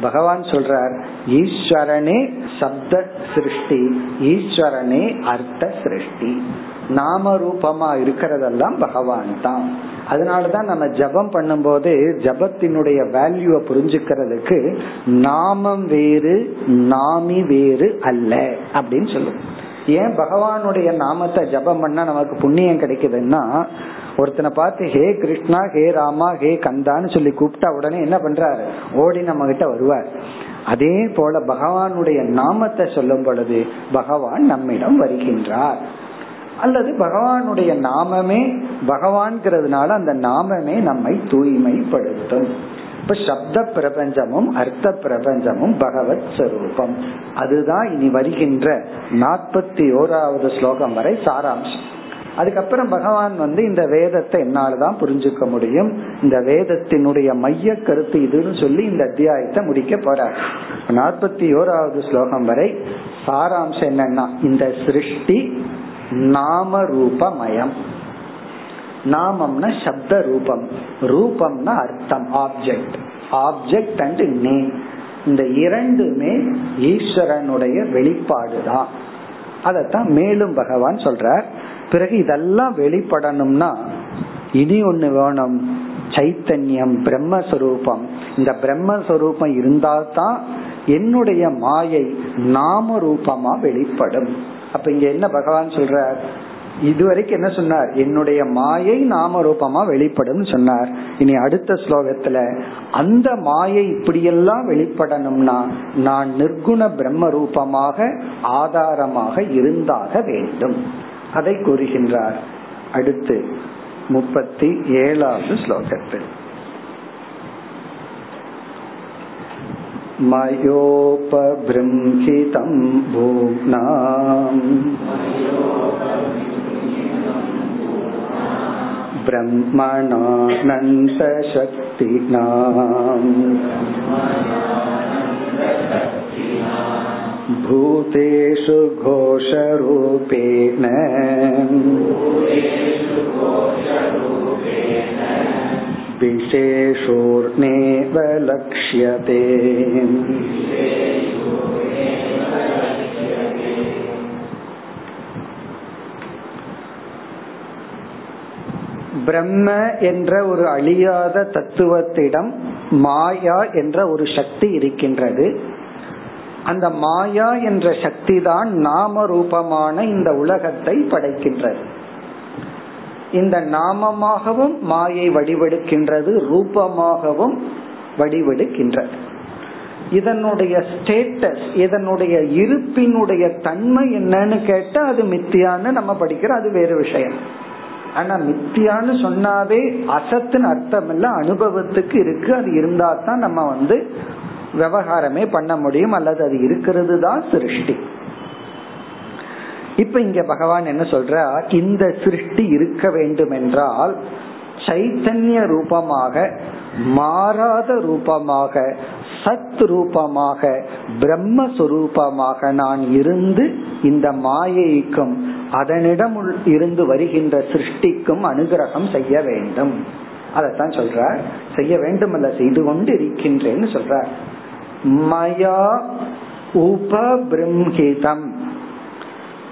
பகவான் சொல்றார் ஈஸ்வரனே சப்த சிருஷ்டி ஈஸ்வரனே அர்த்த சிருஷ்டி நாம ரூபமா இருக்கிறதெல்லாம் பகவான் தான். அதனாலதான் நம்ம ஜபம் பண்ணும்போது ஜபத்தினுடைய வேல்யூவை புரிஞ்சுக்கிறதுக்கு நாமம் வேறு நாமி வேறு அல்ல அப்படின்னு சொல்லுவோம். ஏன் பகவானுடைய நாமத்தை ஜபம் பண்ணா நமக்கு புண்ணியம் கிடைக்குதுன்னா ஒருத்தனை பார்த்து ஹே கிருஷ்ணா ஹே ராமா ஹே கந்தான்னு சொல்லி கூப்பிட்டா உடனே என்ன பண்றாரு? ஓடி நம்ம கிட்ட வருவார். அதே போல பகவானுடைய நாமத்தை சொல்லும் பொழுது பகவான் நம்மிடம் வருகின்றார். அல்லது பகவானுடைய நாமமே பகவான்கிறதுனால அந்த நாமமே நம்மை தூய்மைப்படுத்தும். இப்ப சப்த பிரபஞ்சமும் அர்த்த பிரபஞ்சமும் பகவத் ஸ்வரூபம். அதுதான் இனி வருகின்ற நாற்பத்தி ஓராவது ஸ்லோகம் வரை சாராம்சம். அதுக்கப்புறம் பகவான் வந்து இந்த வேதத்தை என்னாலதான் புரிஞ்சுக்க முடியும். இந்த வேதத்தினுடைய மைய கருத்து இதுன்னு சொல்லி இந்த அத்தியாயத்தை முடிக்க போறார். நாற்பத்தி ஓராவது ஸ்லோகம் வரை சாராம்சம் என்னன்னா இந்த சிருஷ்டி நாம ரூபமயம் நாமம்னா சப்த ரூபம் ரூபம்னா அர்த்தம் ஆப்ஜெக்ட் ஆப்ஜெக்ட் அண்ட் நேம் இந்த இரண்டுமே ஈஸ்வரனுடைய வெளிப்பாடுதான். அதத்தான் மேலும் பகவான் சொல்றார். பிறகு இதெல்லாம் வெளிப்படணும்னா இனி ஒண்ணு வேணும். சைத்தன்யம் பிரம்மஸ்வரூபம். இந்த பிரம்மஸ்வரூபம் இருந்தால்தான் என்னுடைய மாயை நாம ரூபமா வெளிப்படும். அப்ப இங்க என்ன பகவான் சொல்ற இதுவரைக்கும் என்ன சொன்னார்? என்னுடைய மாயை நாம ரூபமா வெளிப்படும் சொன்னார். இனி அடுத்த ஸ்லோகத்துல அந்த மாயை இப்படியெல்லாம் வெளிப்படணும்னா நான் நிர்குண பிரம்ம ரூபமாக ஆதாரமாக இருந்தாக வேண்டும். அதை கூறுகின்றார். அடுத்து முப்பத்தி ஏழாவது ஸ்லோகத்தில். मयोपबृंहितं भूम्नाम् ब्रह्मणानन्तशक्तिनाम् भूतेषु घोषरूपेण विशेषोर्णेव लक्ष्यते பிரம்ம என்ற ஒரு அழியாத தத்துவத்திடம் மாயா என்ற ஒரு சக்தி இருக்கின்றது அந்த மாயா என்ற சக்தி தான் நாம ரூபமான இந்த உலகத்தை படைக்கின்றது இந்த நாமமாகவும் மாயை வடிவெடுக்கின்றது ரூபமாகவும் வடிவெடுக்கின்றது. இதனுடைய ஸ்டேட்டஸ் இதனுடைய இருப்பினுடைய தன்மை என்னன்னு கேட்டா அது மித்தியான்னு நம்ம படிக்கிறோம் அது வேறு விஷயம். ஆனா மித்தியான்னு சொன்னாவே அசத்துன்னு அர்த்தம் இல்ல அனுபவத்துக்கு இருக்கு அது இருந்தா தான் நம்ம வந்து விவகாரமே பண்ண முடியும் அல்லது அது இருக்கிறது தான் சிருஷ்டி. இப்ப இங்க பகவான் என்ன சொல்ற இந்த சிருஷ்டி இருக்க வேண்டும் என்றால் சைத்தன்ய ரூபமாக மாறாத ரூபமாக சத் ரூபமாக பிரம்மஸ்வரூபமாக நான் இருந்து இந்த மாயைக்கும் அதனிடம் இருந்து வருகின்ற சிருஷ்டிக்கும் அனுகிரகம் செய்ய வேண்டும். அதத்தான் சொல்ற செய்ய வேண்டும் அல்ல செய்து கொண்டு இருக்கின்றேன்னு சொல்ற மயா உபபிரம்ஹிதம்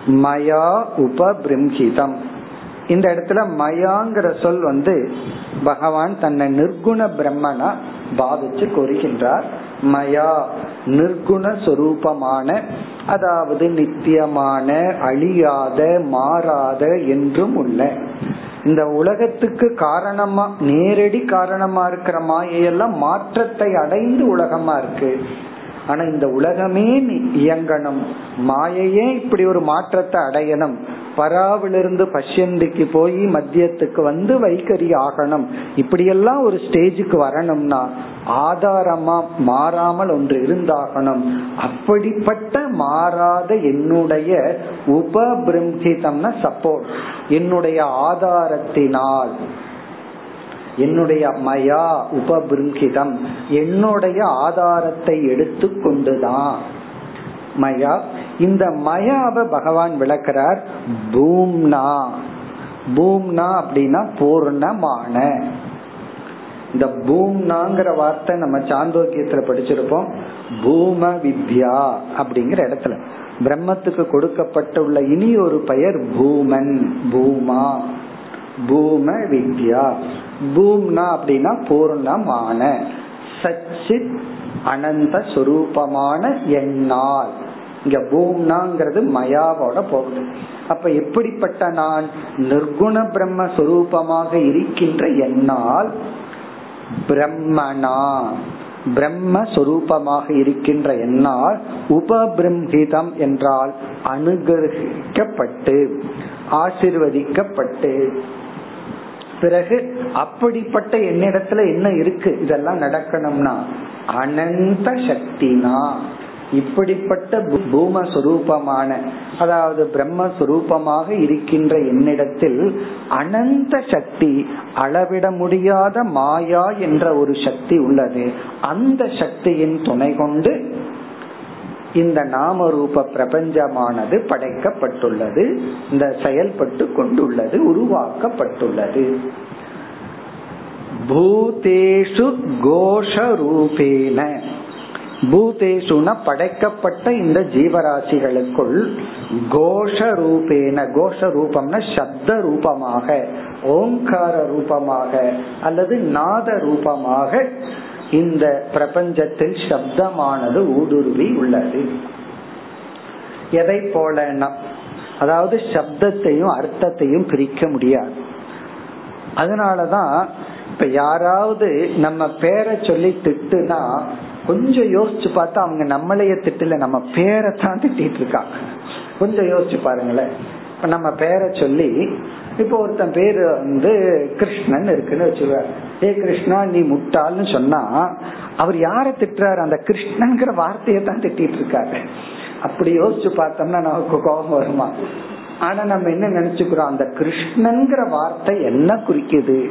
மயா உபபிரம்ஹிதம் இந்த இடத்துல மயாங்கிற சொல் வந்து பகவான் தன்னை நிர்குண பிரம்மனா பாவிச்சு கூறுகின்றார். மயா நிர்குண சொரூபமான அதாவது நித்தியமான அழியாத மாறாத என்றும் உள்ள. இந்த உலகத்துக்கு காரணமா நேரடி காரணமா இருக்கிற மாயையெல்லாம் மாற்றத்தை அடைந்து உலகமா இருக்கு. ஆனா இந்த உலகமே இயங்கணும். மாயையே இப்படி ஒரு மாற்றத்தை அடையணும். பராவிலிருந்து பஷ்யந்திக்கு போய் மத்தியத்துக்கு வந்து வைக்கறி ஆகணும். இப்படியெல்லாம் ஒரு ஸ்டேஜுக்கு வரணும்னா ஆதாரமா மாறாமல் ஒன்று இருந்தாகணும். அப்படிப்பட்ட மாறாத என்னுடைய உபபிரம்சிதம்னா சப்போர்ட் என்னுடைய ஆதாரத்தினால் என்னுடைய மயா உபபிருங்கிதம். என்னுடைய ஆதாரத்தை எடுத்து கொண்டுதான். மயா இந்த மயாவை பகவான் விளக்கிறார் பூம்னா. பூம்னா அப்படின்னா பூர்ணமான. இந்த பூம்னாங்கிற வார்த்தை நம்ம சாந்தோக்கியத்துல படிச்சிருப்போம். பூம வித்யா அப்படிங்கிற இடத்துல. பிரம்மத்துக்கு கொடுக்கப்பட்டுள்ள இனி ஒரு பெயர் பூமன் பூமா. பூம வித்யா. பூம்னா அப்படின்னா பூர்ணமான சச்சித் அனந்த சுரூபமான எண்ணால். இங்க பூம்னாங்கிறது மயாவோட போகுது. அப்ப எப்படிப்பட்ட நான் நிர்குண பிரம்ம சுரூபமாக இருக்கின்ற என்னால் பிரம்மனா பிரம்மஸ்வரூபமாக இருக்கின்ற என்னால் உபபிரம்ஹிதம் என்றால் அனுகிரகிக்கப்பட்டு ஆசிர்வதிக்கப்பட்டு பிறகு அப்படிப்பட்ட என்னிடத்துல என்ன இருக்கு? இதெல்லாம் நடக்கணும்னா அனந்த சக்தினா. இப்படிப்பட்ட பூமஸ்வரூபமான அதாவது பிரம்மஸ்வரூபமாக இருக்கின்ற என்னிடத்தில் அனந்த சக்தி அளவிட முடியாத மாயா என்ற ஒரு சக்தி உள்ளது. அந்த சக்தியின் துணை கொண்டு இந்த நாம ரூப பிரபஞ்சமானது படைக்கப்பட்டுள்ளது இந்த செயல்பட்டு கொண்டுள்ளது உருவாக்கப்பட்டுள்ளது. பூதேஷு கோஷ ரூபேன பூதேஷுன படைக்கப்பட்ட இந்த ஜீவராசிகளுக்குள் கோஷ ரூபேன கோஷ ரூபம்னா சப்த ரூபமாக ஓங்கார ரூபமாக அல்லது நாத ரூபமாக இந்த பிரபஞ்சத்தில் சப்தமானது ஊடுருவி உள்ளது. எதை போலன்னா அதாவது சப்தத்தையும் அர்த்தத்தையும் பிரிக்க முடியாது. அதனாலதான் இப்ப யாராவது நம்ம பேரை சொல்லி திட்டுனா கொஞ்சம் யோசிச்சு பார்த்தா அவங்க நம்மளைய திட்டல நம்ம பேரை தான் திட்டிட்டு இருக்காங்க. கொஞ்சம் யோசிச்சு பாருங்களேன். இப்ப நம்ம பேரை சொல்லி இப்போ ஒருத்தன் பேரு வந்து கிருஷ்ணன் இருக்குன்னு வச்சுருவார் ஏ கிருஷ்ணா நீ முட்டாள்னு சொன்னா அவர் யார திட்டுறாரு? அந்த கிருஷ்ணன்கிற வார்த்தையை தான் திட்டிட்டு இருக்காரு. அப்படி யோசிச்சு பார்த்தோம்னா நமக்கு கோபம் வருமா? ஆனா நம்ம என்ன நினைச்சுக்கிறோம்? அந்த கிருஷ்ணன்கிற வார்த்தை என்ன குறிக்குது?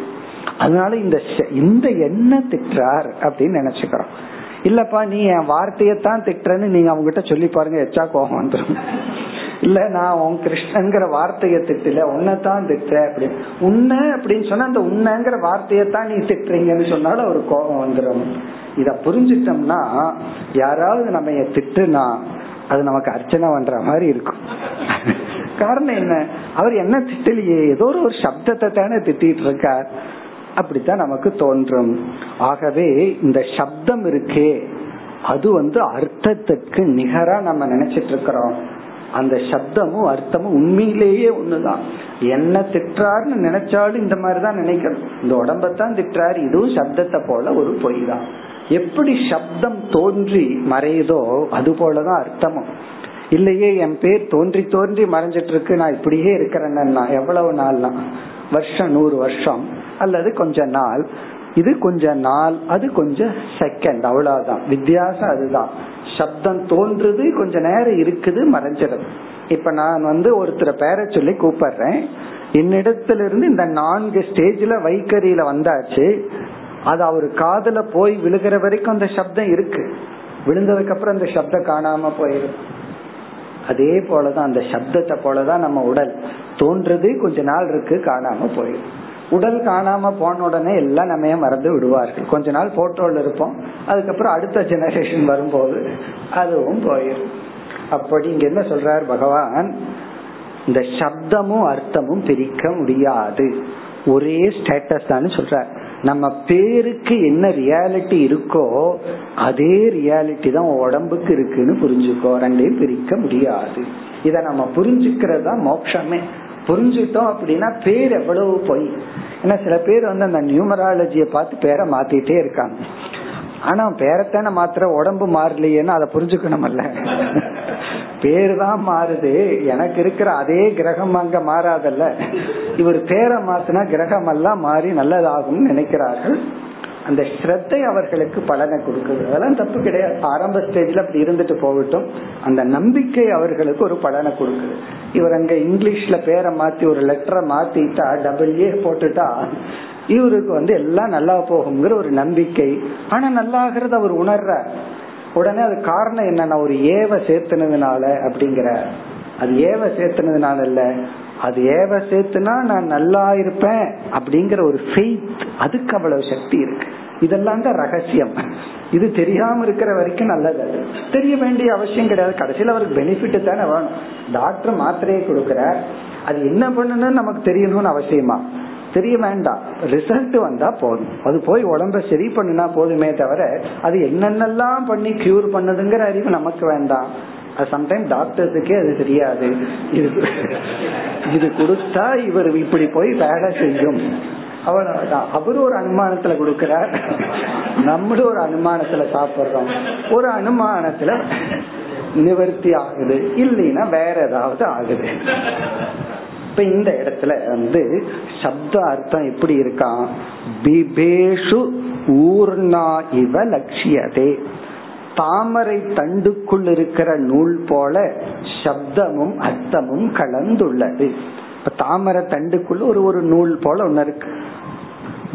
அதனால இந்த இந்த என்ன திட்டுறார் அப்படின்னு நினைச்சுக்கிறோம். இல்லப்பா நீ என் வார்த்தையத்தான் திட்டுறன்னு நீங்க அவங்க கிட்ட சொல்லி பாருங்க எச்சா கோபம் வந்துடும் இல்ல நான் உன் கிருஷ்ணங்கிற வார்த்தைய திட்டல உன்னைத்தான் திட்டுற அப்படி. உன்ன அப்படின்னு சொன்னா அந்த உன்னங்கிற வார்த்தையத்தான் நீ திட்டுறீங்கன்னு சொன்னாலும் ஒரு கோபம் வந்துடும் இத புரிஞ்சிட்டோம்னா யாராவது நம்ம திட்டுனா அது நமக்கு அர்ச்சனை பண்ற மாதிரி இருக்கும். காரணம் என்ன? அவர் என்ன திட்டலையே? ஏதோ ஒரு சப்தத்தை தானே திட்டிட்டு இருக்கார். அப்படித்தான் நமக்கு தோன்றும். ஆகவே இந்த சப்தம் இருக்கே. அது வந்து அர்த்தத்துக்கு நிகரா நம்ம நினைச்சிட்டு இருக்கிறோம். அந்த சப்தமும் அர்த்தமும் உண்மையிலேயே ஒண்ணுதான். என்ன திட்டாருன்னு நினைச்சாலும் இந்த மாதிரிதான் நினைக்கணும். இந்த உடம்பத்தான் திட்டாரு இதுவும் சப்தத்தை போல ஒரு பொய் தான் எப்படி சப்தம் தோன்றி மறையுதோ அது போலதான் அர்த்தமும். இல்லையே என் பேர் தோன்றி தோன்றி மறைஞ்சிட்டு இருக்கு நான் இப்படியே இருக்கிறேன்னா எவ்வளவு நாள்லாம் வருஷம் நூறு வருஷம். அல்லது கொஞ்ச நாள். இது கொஞ்ச நாள். அது கொஞ்சம் செகண்ட் அவ்வளவுதான். வித்தியாசம் அதுதான். சப்தம் தோன்றுது கொஞ்ச நேரம் இருக்குது மறைஞ்சிடும் இப்ப நான் வந்து ஒருத்தரை பேரை சொல்லி கூப்பிடுறேன். என்னிடத்துல இருந்து இந்த நான்கு ஸ்டேஜ்ல வைக்கரியில வந்தாச்சு. அது அவரு காதல போய் விழுகிற வரைக்கும் அந்த சப்தம் இருக்கு. விழுந்ததுக்கு அப்புறம் அந்த சப்தம் காணாம போயிடும் அதே போலதான் அந்த சப்தத்தை போலதான் நம்ம உடல். தோன்றது கொஞ்ச நாள் இருக்கு காணாம போயிடும் உடல் காணாம போன உடனே எல்லாம் நம்ம மறந்து விடுவார்கள்? கொஞ்ச நாள் போட்டோல இருப்போம். அதுக்கப்புறம் அடுத்த ஜெனரேஷன் வரும்போது அதுவும் போயிடும் அப்படி இங்க என்ன சொல்றார் பகவான்? இந்த சப்தமும் அர்த்தமும் பிரிக்க முடியாது. ஒரே ஸ்டேட்டஸ் தான் சொல்ற நம்ம பேருக்கு என்ன ரியாலிட்டி இருக்கோ அதே ரியாலிட்டி தான் உடம்புக்கு இருக்குன்னு புரிஞ்சுக்கோ. ரெண்டையும் பிரிக்க முடியாது. இத நம்ம புரிஞ்சுக்கிறது தான் மோட்சமே. புரிஞ்சுட்டோம் அப்படின்னா பேர் எவ்வளவு பொய். ஏன்னா சில பேர் வந்து அந்த நியூமராலஜியை பார்த்து பேரை மாத்திட்டே இருக்காங்க. ஆனா பேரத்தான மாத்திர உடம்பு மாறலையேன்னு அதை புரிஞ்சுக்கணும்ல பேர் தான் மாறுது. எனக்கு இருக்கிற அதே கிரகம் அங்க மாறாதல்ல. இவர் பேரை மாத்தினா கிரகம் எல்லாம் மாறி நல்லதாகும் நினைக்கிறார்கள். அந்த ஸ்ரத்தை அவர்களுக்கு பலனை கொடுக்குது. அதெல்லாம் தப்பு கிடையாது. ஆரம்ப ஸ்டேஜ்ல அப்படி இருந்துட்டு போகட்டும். அந்த நம்பிக்கை அவர்களுக்கு ஒரு பலனை கொடுக்குது. இவர் அங்க இங்கிலீஷ்ல பேரை மாத்தி ஒரு லெட்டரை மாத்திட்டா டபிள்யூ போட்டுட்டா இவருக்கு வந்து எல்லாம் நல்லா போகுங்கிற ஒரு நம்பிக்கை. ஆனா நல்லாகிறத அவர் உணர்ற உடனே அது காரணம் என்னன்னா ஒரு ஏவ சேர்த்துனதுனால அப்படிங்கிற அது ஏவ சேர்த்துனதுனால இல்ல அது ஏவ சேர்த்துனா நான் நல்லா இருப்பேன் அப்படிங்கிற ஒரு ஃபெய்த் அதுக்கு அவ்வளவு சக்தி இருக்கு. இதெல்லாம் தான் ரகசியம். இது தெரியாம இருக்கிற வரைக்கும் நல்லது அது. தெரிய வேண்டிய அவசியம் கிடையாது. கடைசியில் அவருக்கு பெனிஃபிட் தானே வேணும். டாக்டர் மாத்திரையை கொடுக்கிறார். அது என்ன பண்ணணும்னு நமக்கு தெரியணும்னு அவசியமா? தெரிய வேண்டாம். ரிசல்ட் வந்தா போதும். அது போய் உடம்ப சரி பண்ணுனா போதுமே தவிர அது என்னென்னலாம் பண்ணி கியூர் பண்ணுதுங்கிற அறிவு நமக்கு வேண்டாம். அது சம்டைம் டாக்டர்ஸுக்கே அது தெரியாது. இது இது கொடுத்தா இவர் இப்படி போய் வேலை செய்யும். அவர் அவரு ஒரு அனுமானத்துல கொடுக்கிறார். நம்மளும் ஒரு அனுமானத்துல சாப்பிடுறோம். ஒரு அனுமானத்துல நிவர்த்தி ஆகுது. இல்லைன்னா வேற ஏதாவது ஆகுது. இப்ப இந்த இடத்துல வந்து சப்த அர்த்தம் எப்படி இருக்கான் பிபேஷு ஊர்ணா இவ லட்சியதே. தாமரை தண்டுக்குள் இருக்கிற நூல் போல சப்தமும் அர்த்தமும் கலந்துள்ளது. தாமரை தண்டுக்குள்ள ஒரு ஒரு நூல் போல ஒன்னு இருக்கு.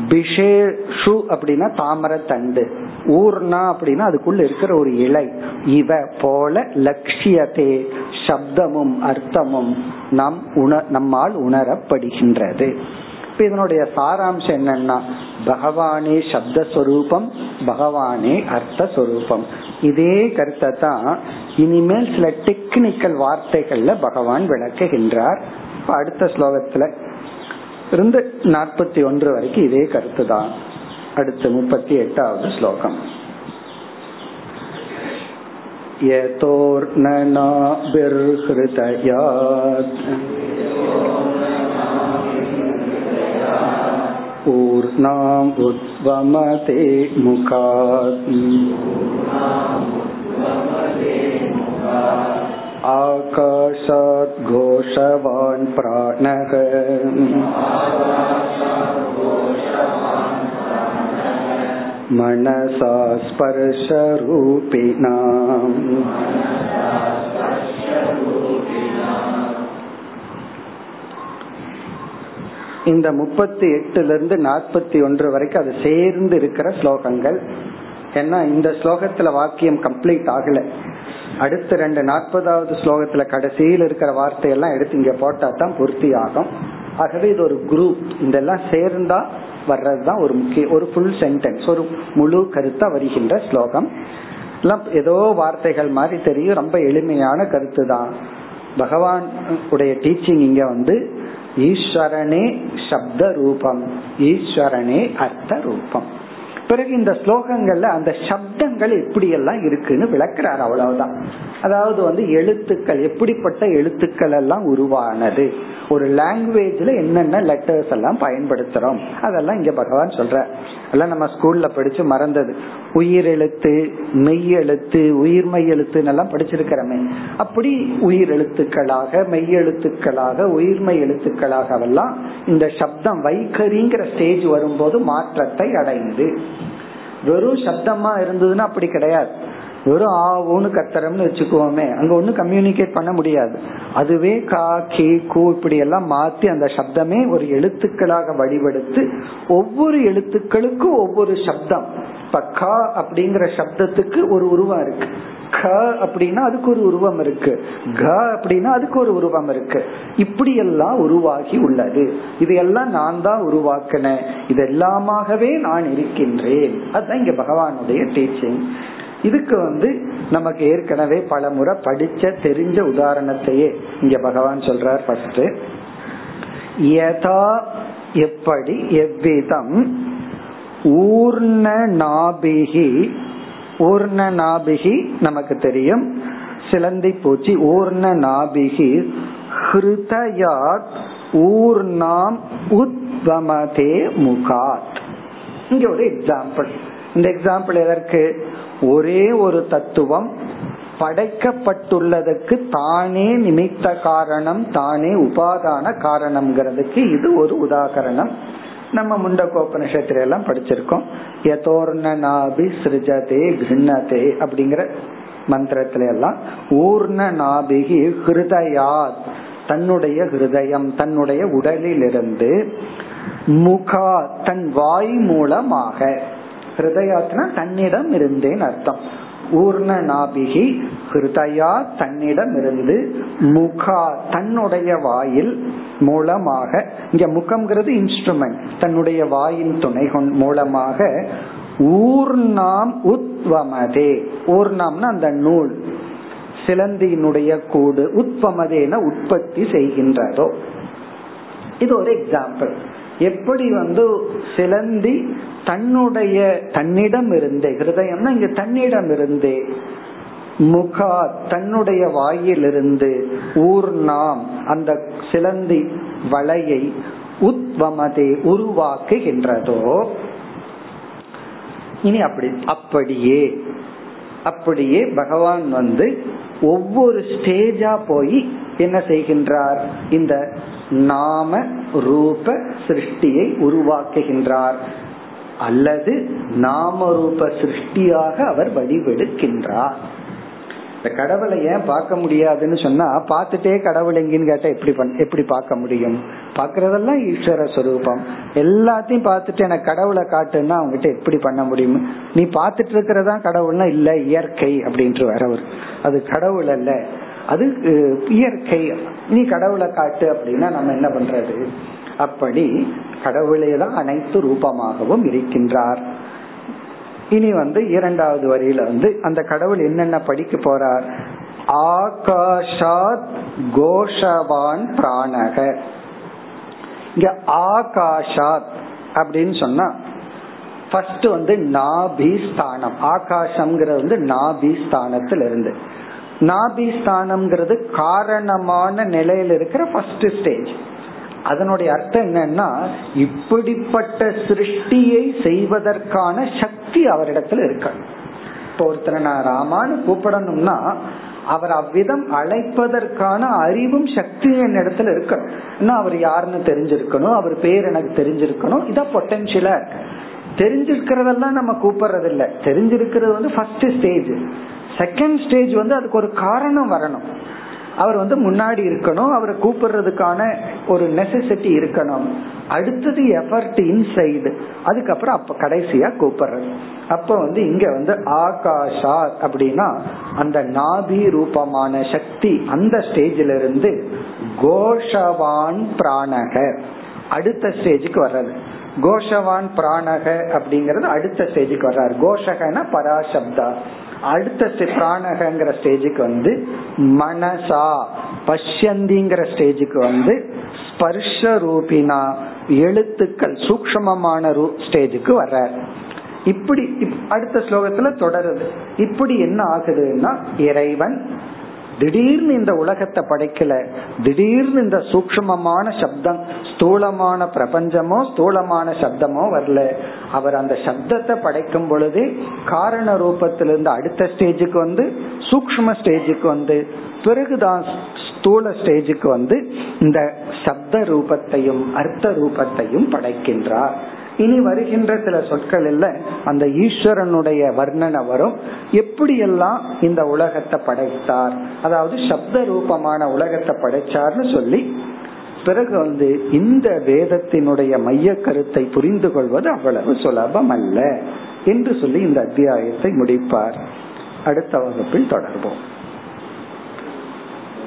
பிஷேஷு அப்படின்னா தாமரை தண்டு. ஊர்னா அப்படின்னா அதுக்குள்ள இருக்கிற ஒரு இலை. இவ போல லட்சியத்தே சப்தமும் அர்த்தமும் நம் உண நம்மால் உணரப்படுகின்றது. இப்ப இதனுடைய சாராம்சம் என்னன்னா பகவானே சப்தஸ்வரூபம் பகவானே அர்த்தஸ்வரூபம். இதே கருத்தை தான் இனிமேல் சில டெக்னிக்கல் வார்த்தைகள்ல பகவான் விளக்குகின்றார் அடுத்த ஸ்லோகத்துல இருந்து நாற்பத்தி ஒன்று வரைக்கும் இதே கருத்து தான் அடுத்து முப்பத்தி எட்டாவது ஸ்லோகம் यतोर्ननाभिर्हृदयात् ऊर्णाम् उद्वमते मुखात् आकाशात् घोषवान् प्राणः मनसा स्पर्शरूपिणाम् இந்த முப்பத்தி எட்டுல இருந்து நாற்பத்தி ஒன்று வரைக்கும் அது சேர்ந்து இருக்கிற ஸ்லோகங்கள் ஏன்னா இந்த ஸ்லோகத்துல வாக்கியம் கம்ப்ளீட் ஆகல. அடுத்த ரெண்டு நாற்பதாவது ஸ்லோகத்துல கடைசியில் இருக்கிற வார்த்தையெல்லாம் எடுத்து இங்க போட்டா தான் பூர்த்தி ஆகும். ஆகவே இது ஒரு குரூப் இதெல்லாம் சேர்ந்தா வர்றதுதான் ஒரு முக்கிய ஒரு ஃபுல் சென்டென்ஸ் ஒரு முழு கருத்தா வருகின்ற ஸ்லோகம். எல்லாம் ஏதோ வார்த்தைகள் மாதிரி தெரியும் ரொம்ப எளிமையான கருத்து தான் பகவான் உடைய டீச்சிங் இங்க வந்து ஈஸ்வரனே சப்த ரூபம் ஈஸ்வரனே அர்த்த ரூபம். பிறகு இந்த ஸ்லோகங்கள்ல அந்த சப்தங்கள் எப்படி எல்லாம் இருக்குன்னு விளக்குறாரு அவ்வளவுதான். அதாவது வந்து எழுத்துக்கள் எப்படிப்பட்ட எழுத்துக்கள் எல்லாம் உருவானது. ஒரு லாங்குவேஜ்ல என்னென்ன லெட்டர்ஸ் எல்லாம் பயன்படுத்துறோம். அதெல்லாம் இங்க பகவான் சொல்ற எல்லாம் நம்ம ஸ்கூல்ல படிச்சு மறந்தது. உயிர் எழுத்து மெய் எழுத்து உயிர்மை எழுத்துன்னு எல்லாம் படிச்சிருக்கிறோமே. அப்படி உயிர் எழுத்துக்களாக மெய் எழுத்துக்களாக உயிர்மை எழுத்துக்களாக எல்லாம் இந்த சப்தம் வைகரிங்கிற ஸ்டேஜ் வரும்போது மாற்றத்தை அடைந்து. வெறும் சப்தமா இருந்ததுன்னா அப்படி கிடையாது. வெறும் ஆவுன்னு கத்துறோம்னு வச்சுக்குவோமே. அங்க ஒண்ணு கம்யூனிகேட் பண்ண முடியாது. அதுவே கா கே கூ இப்படி எல்லாம் மாத்தி அந்த சப்தமே ஒரு எழுத்துக்களாக வழிபடுத்து ஒவ்வொரு எழுத்துக்களுக்கும் ஒவ்வொரு சப்தம். இப்ப கா அப்படிங்கிற சப்தத்துக்கு ஒரு உருவம் இருக்கு. க அப்படின்னா அதுக்கு ஒரு உருவம் இருக்கு. க அப்படின்னா அதுக்கு ஒரு உருவம் இருக்கு. இப்படி எல்லாம் உருவாகி உள்ளது. இதையெல்லாம் நான் தான் உருவாக்கினேன். இது எல்லாமாகவே நான் இருக்கின்றேன். அதுதான் இங்க பகவானுடைய டீச்சிங் இதுக்கு வந்து நமக்கு ஏற்கனவே பல முறை படிச்ச தெரிஞ்ச உதாரணத்தையே இங்க பகவான் சொல்றார் ஃபர்ஸ்ட் யதா எப்படி எவ்விதம் ஊர்ண நாபிகி ஊர்ண நாபிகி நமக்கு தெரியும். சிலந்தி பூச்சி ஊர்ண நாபிகி ஹிருதயாத் ஊர்ணாம் உத்வமதே முகாத். இங்க ஒரு எக்ஸாம்பிள் இந்த எக்ஸாம்பிள் எதற்கு? ஒரே ஒரு தத்துவம் படைக்கப்பட்டுள்ளதுக்கு தானே நிமித்த காரணம் தானே உபாதான காரணம்ங்கிறதுக்கு இது ஒரு உதாகரணம். நம்ம முண்டகோபனிஷத்துல எல்லாம் படிச்சிருக்கோம் யதோர்ணநாபி சிருஜதே கிண்ணதே அப்படிங்கிற மந்திரத்துல எல்லாம் ஊர்ண நாபிகி ஹிருதயாத் தன்னுடைய ஹிருதயம் தன்னுடைய உடலிலிருந்து முகா தன் வாய் மூலமாக. ஹிருதயாத்னா தன்னிடம் இருந்தேன் அர்த்தம். ஊர்ண நாபிகி ஹிருதயா தன்னிடம் இருந்து முகா தன்னுடைய வாயில் மூலமாக இங்க முகம்ங்கிறது இன்ஸ்ட்ருமெண்ட் தன்னுடைய வாயின் துணை மூலமாக ஊர்ணாம் உத்வமதே. ஊர்ணாம்னா அந்த நூல் சிலந்தியினுடைய கூடு உத்வமதேன உற்பத்தி செய்கின்றதோ. இது ஒரு எக்ஸாம்பிள் எப்படி வந்து சிலந்தி தன்னுடைய தன்னிடம் இருந்தே ஹிருதயம்னா இங்க தன்னிடம் இருந்தே முகா தன்னுடைய வாயிலிருந்து ஊர்ணாம் அந்த சிலந்தி வலையை உத்வமதே உருவாக்குகின்றதோ இனி அப்படி அப்படியே அப்படியே பகவான் வந்து ஒவ்வொரு ஸ்டேஜா போய் என்ன செய்கின்றார்? இந்த நாம ரூப சிருஷ்டியை உருவாக்குகின்றார். அல்லது நாம ரூப சிருஷ்டியாக அவர் வடிவெடுக்கின்றார் இந்த கடவுளை ஏன் பார்க்க முடியாதுன்னு சொன்னா பார்த்துட்டே கடவுள் எங்கன்னு கேட்டா எப்படி எப்படி பார்க்க முடியும்? பாக்குறதெல்லாம் ஈஸ்வர சுரூபம். எல்லாத்தையும் பார்த்துட்டு எனக்கு கடவுளை காட்டுன்னா அவங்ககிட்ட எப்படி பண்ண முடியும்? நீ பார்த்துட்டு இருக்கிறதா கடவுள்னா இல்ல இயற்கை அப்படின்ட்டு வரவர் அது கடவுள் அல்ல. அது இயற்கை. நீ கடவுளை காட்டு அப்படின்னா நம்ம என்ன பண்றது? அப்படி கடவுளே தான் அனைத்து ரூபமாகவும் இருக்கின்றார். இனி வந்து இரண்டாவது வரியில வந்து அந்த கடவுள் என்னென்ன படிக்க போறார்? ஆகாஷாத் கோஷவான் பிராணக. இங்க ஆகாஷாத் அப்படின்னு சொன்னா ஃபர்ஸ்ட் வந்து நாபி ஸ்தானம். ஆகாசம்ங்கிறது வந்து நாபி ஸ்தானத்தில் இருந்து நாபி ஸ்தானம்ங்கிறது காரணமான நிலையில இருக்கிற ஃபர்ஸ்ட் ஸ்டேஜ் அதனுடைய அர்த்தம் என்னன்னா இப்படிப்பட்ட சிருஷ்டியை செய்வதற்கான சக்தி அவரிடத்துல இருக்க. இப்போ ஒருத்தரை நான் ராமான்னு கூப்பிடணும்னா அவர் அவ்விதம் அழைப்பதற்கான அறிவும் சக்தியும் என் இடத்துல இருக்கணும் இன்னும் அவர் யாருன்னு தெரிஞ்சிருக்கணும் அவர் பேர் எனக்கு தெரிஞ்சிருக்கணும் இதான் பொட்டன்சியலா இருக்கு. தெரிஞ்சிருக்கிறதெல்லாம் நம்ம கூப்பிடுறது இல்ல தெரிஞ்சிருக்கிறது வந்து ஃபர்ஸ்ட் ஸ்டேஜ் செகண்ட் ஸ்டேஜ் வந்து அதுக்கு ஒரு காரணம் வரணும். அவர் வந்து முன்னாடி இருக்கணும் அவரை கூப்பிடுறதுக்கான ஒரு நெசசிட்டி இருக்கணும். அடுத்தது எஃபர்ட் இன்சைடு அதுக்கப்புறம் அப்ப கடைசியா கூப்பிடுறது. அப்ப வந்து இங்க வந்து ஆகாஷா அப்படின்னா அந்த நாபி ரூபமான சக்தி அந்த ஸ்டேஜில இருந்து கோஷவான் பிராணக அடுத்த ஸ்டேஜுக்கு வர்றது. கோஷவான் பிராணக அப்படிங்கறது அடுத்த ஸ்டேஜுக்கு வர்றாரு. கோஷகன பராசப்தா. அடுத்த பிராணகங்கிற ஸ்டேஜுக்கு வந்து மனசா பஷ்யந்திங்கிற ஸ்டேஜுக்கு வந்து ஸ்பர்ஷ ரூபினா எழுத்துக்கள் சூக்மமான ஸ்டேஜுக்கு வர்றார். இப்படி அடுத்த ஸ்லோகத்துல தொடருது. இப்படி என்ன ஆகுதுன்னா இறைவன் திடீர்னு இந்த உலகத்தை படைக்கல திடீர்னு இந்த சூக்மமான சப்தம் ஸ்தூலமான பிரபஞ்சமோ ஸ்தூலமான சப்தமோ வரல. அவர் அந்த சப்தத்தை படைக்கும் பொழுது காரண ரூபத்திலிருந்து அடுத்த ஸ்டேஜுக்கு வந்து சூக்ம ஸ்டேஜுக்கு வந்து பிறகுதான் ஸ்தூல ஸ்டேஜுக்கு வந்து இந்த சப்த ரூபத்தையும் அர்த்த ரூபத்தையும் படைக்கின்றார். இனி வருகின்ற சில சொற்கள் இல்ல அந்த ஈஸ்வரனுடைய வர்ணனை வரும். எப்படியெல்லாம் இந்த உலகத்தை படைத்தார்? அதாவது சப்த ரூபமான உலகத்தை படைச்சார்னு சொல்லி பிறகு வந்து இந்த வேதத்தினுடைய மைய கருத்தை புரிந்து கொள்வது அவ்வளவு சுலபம் அல்ல என்று சொல்லி இந்த அத்தியாயத்தை முடிப்பார். அடுத்த வகுப்பில் தொடர்போம்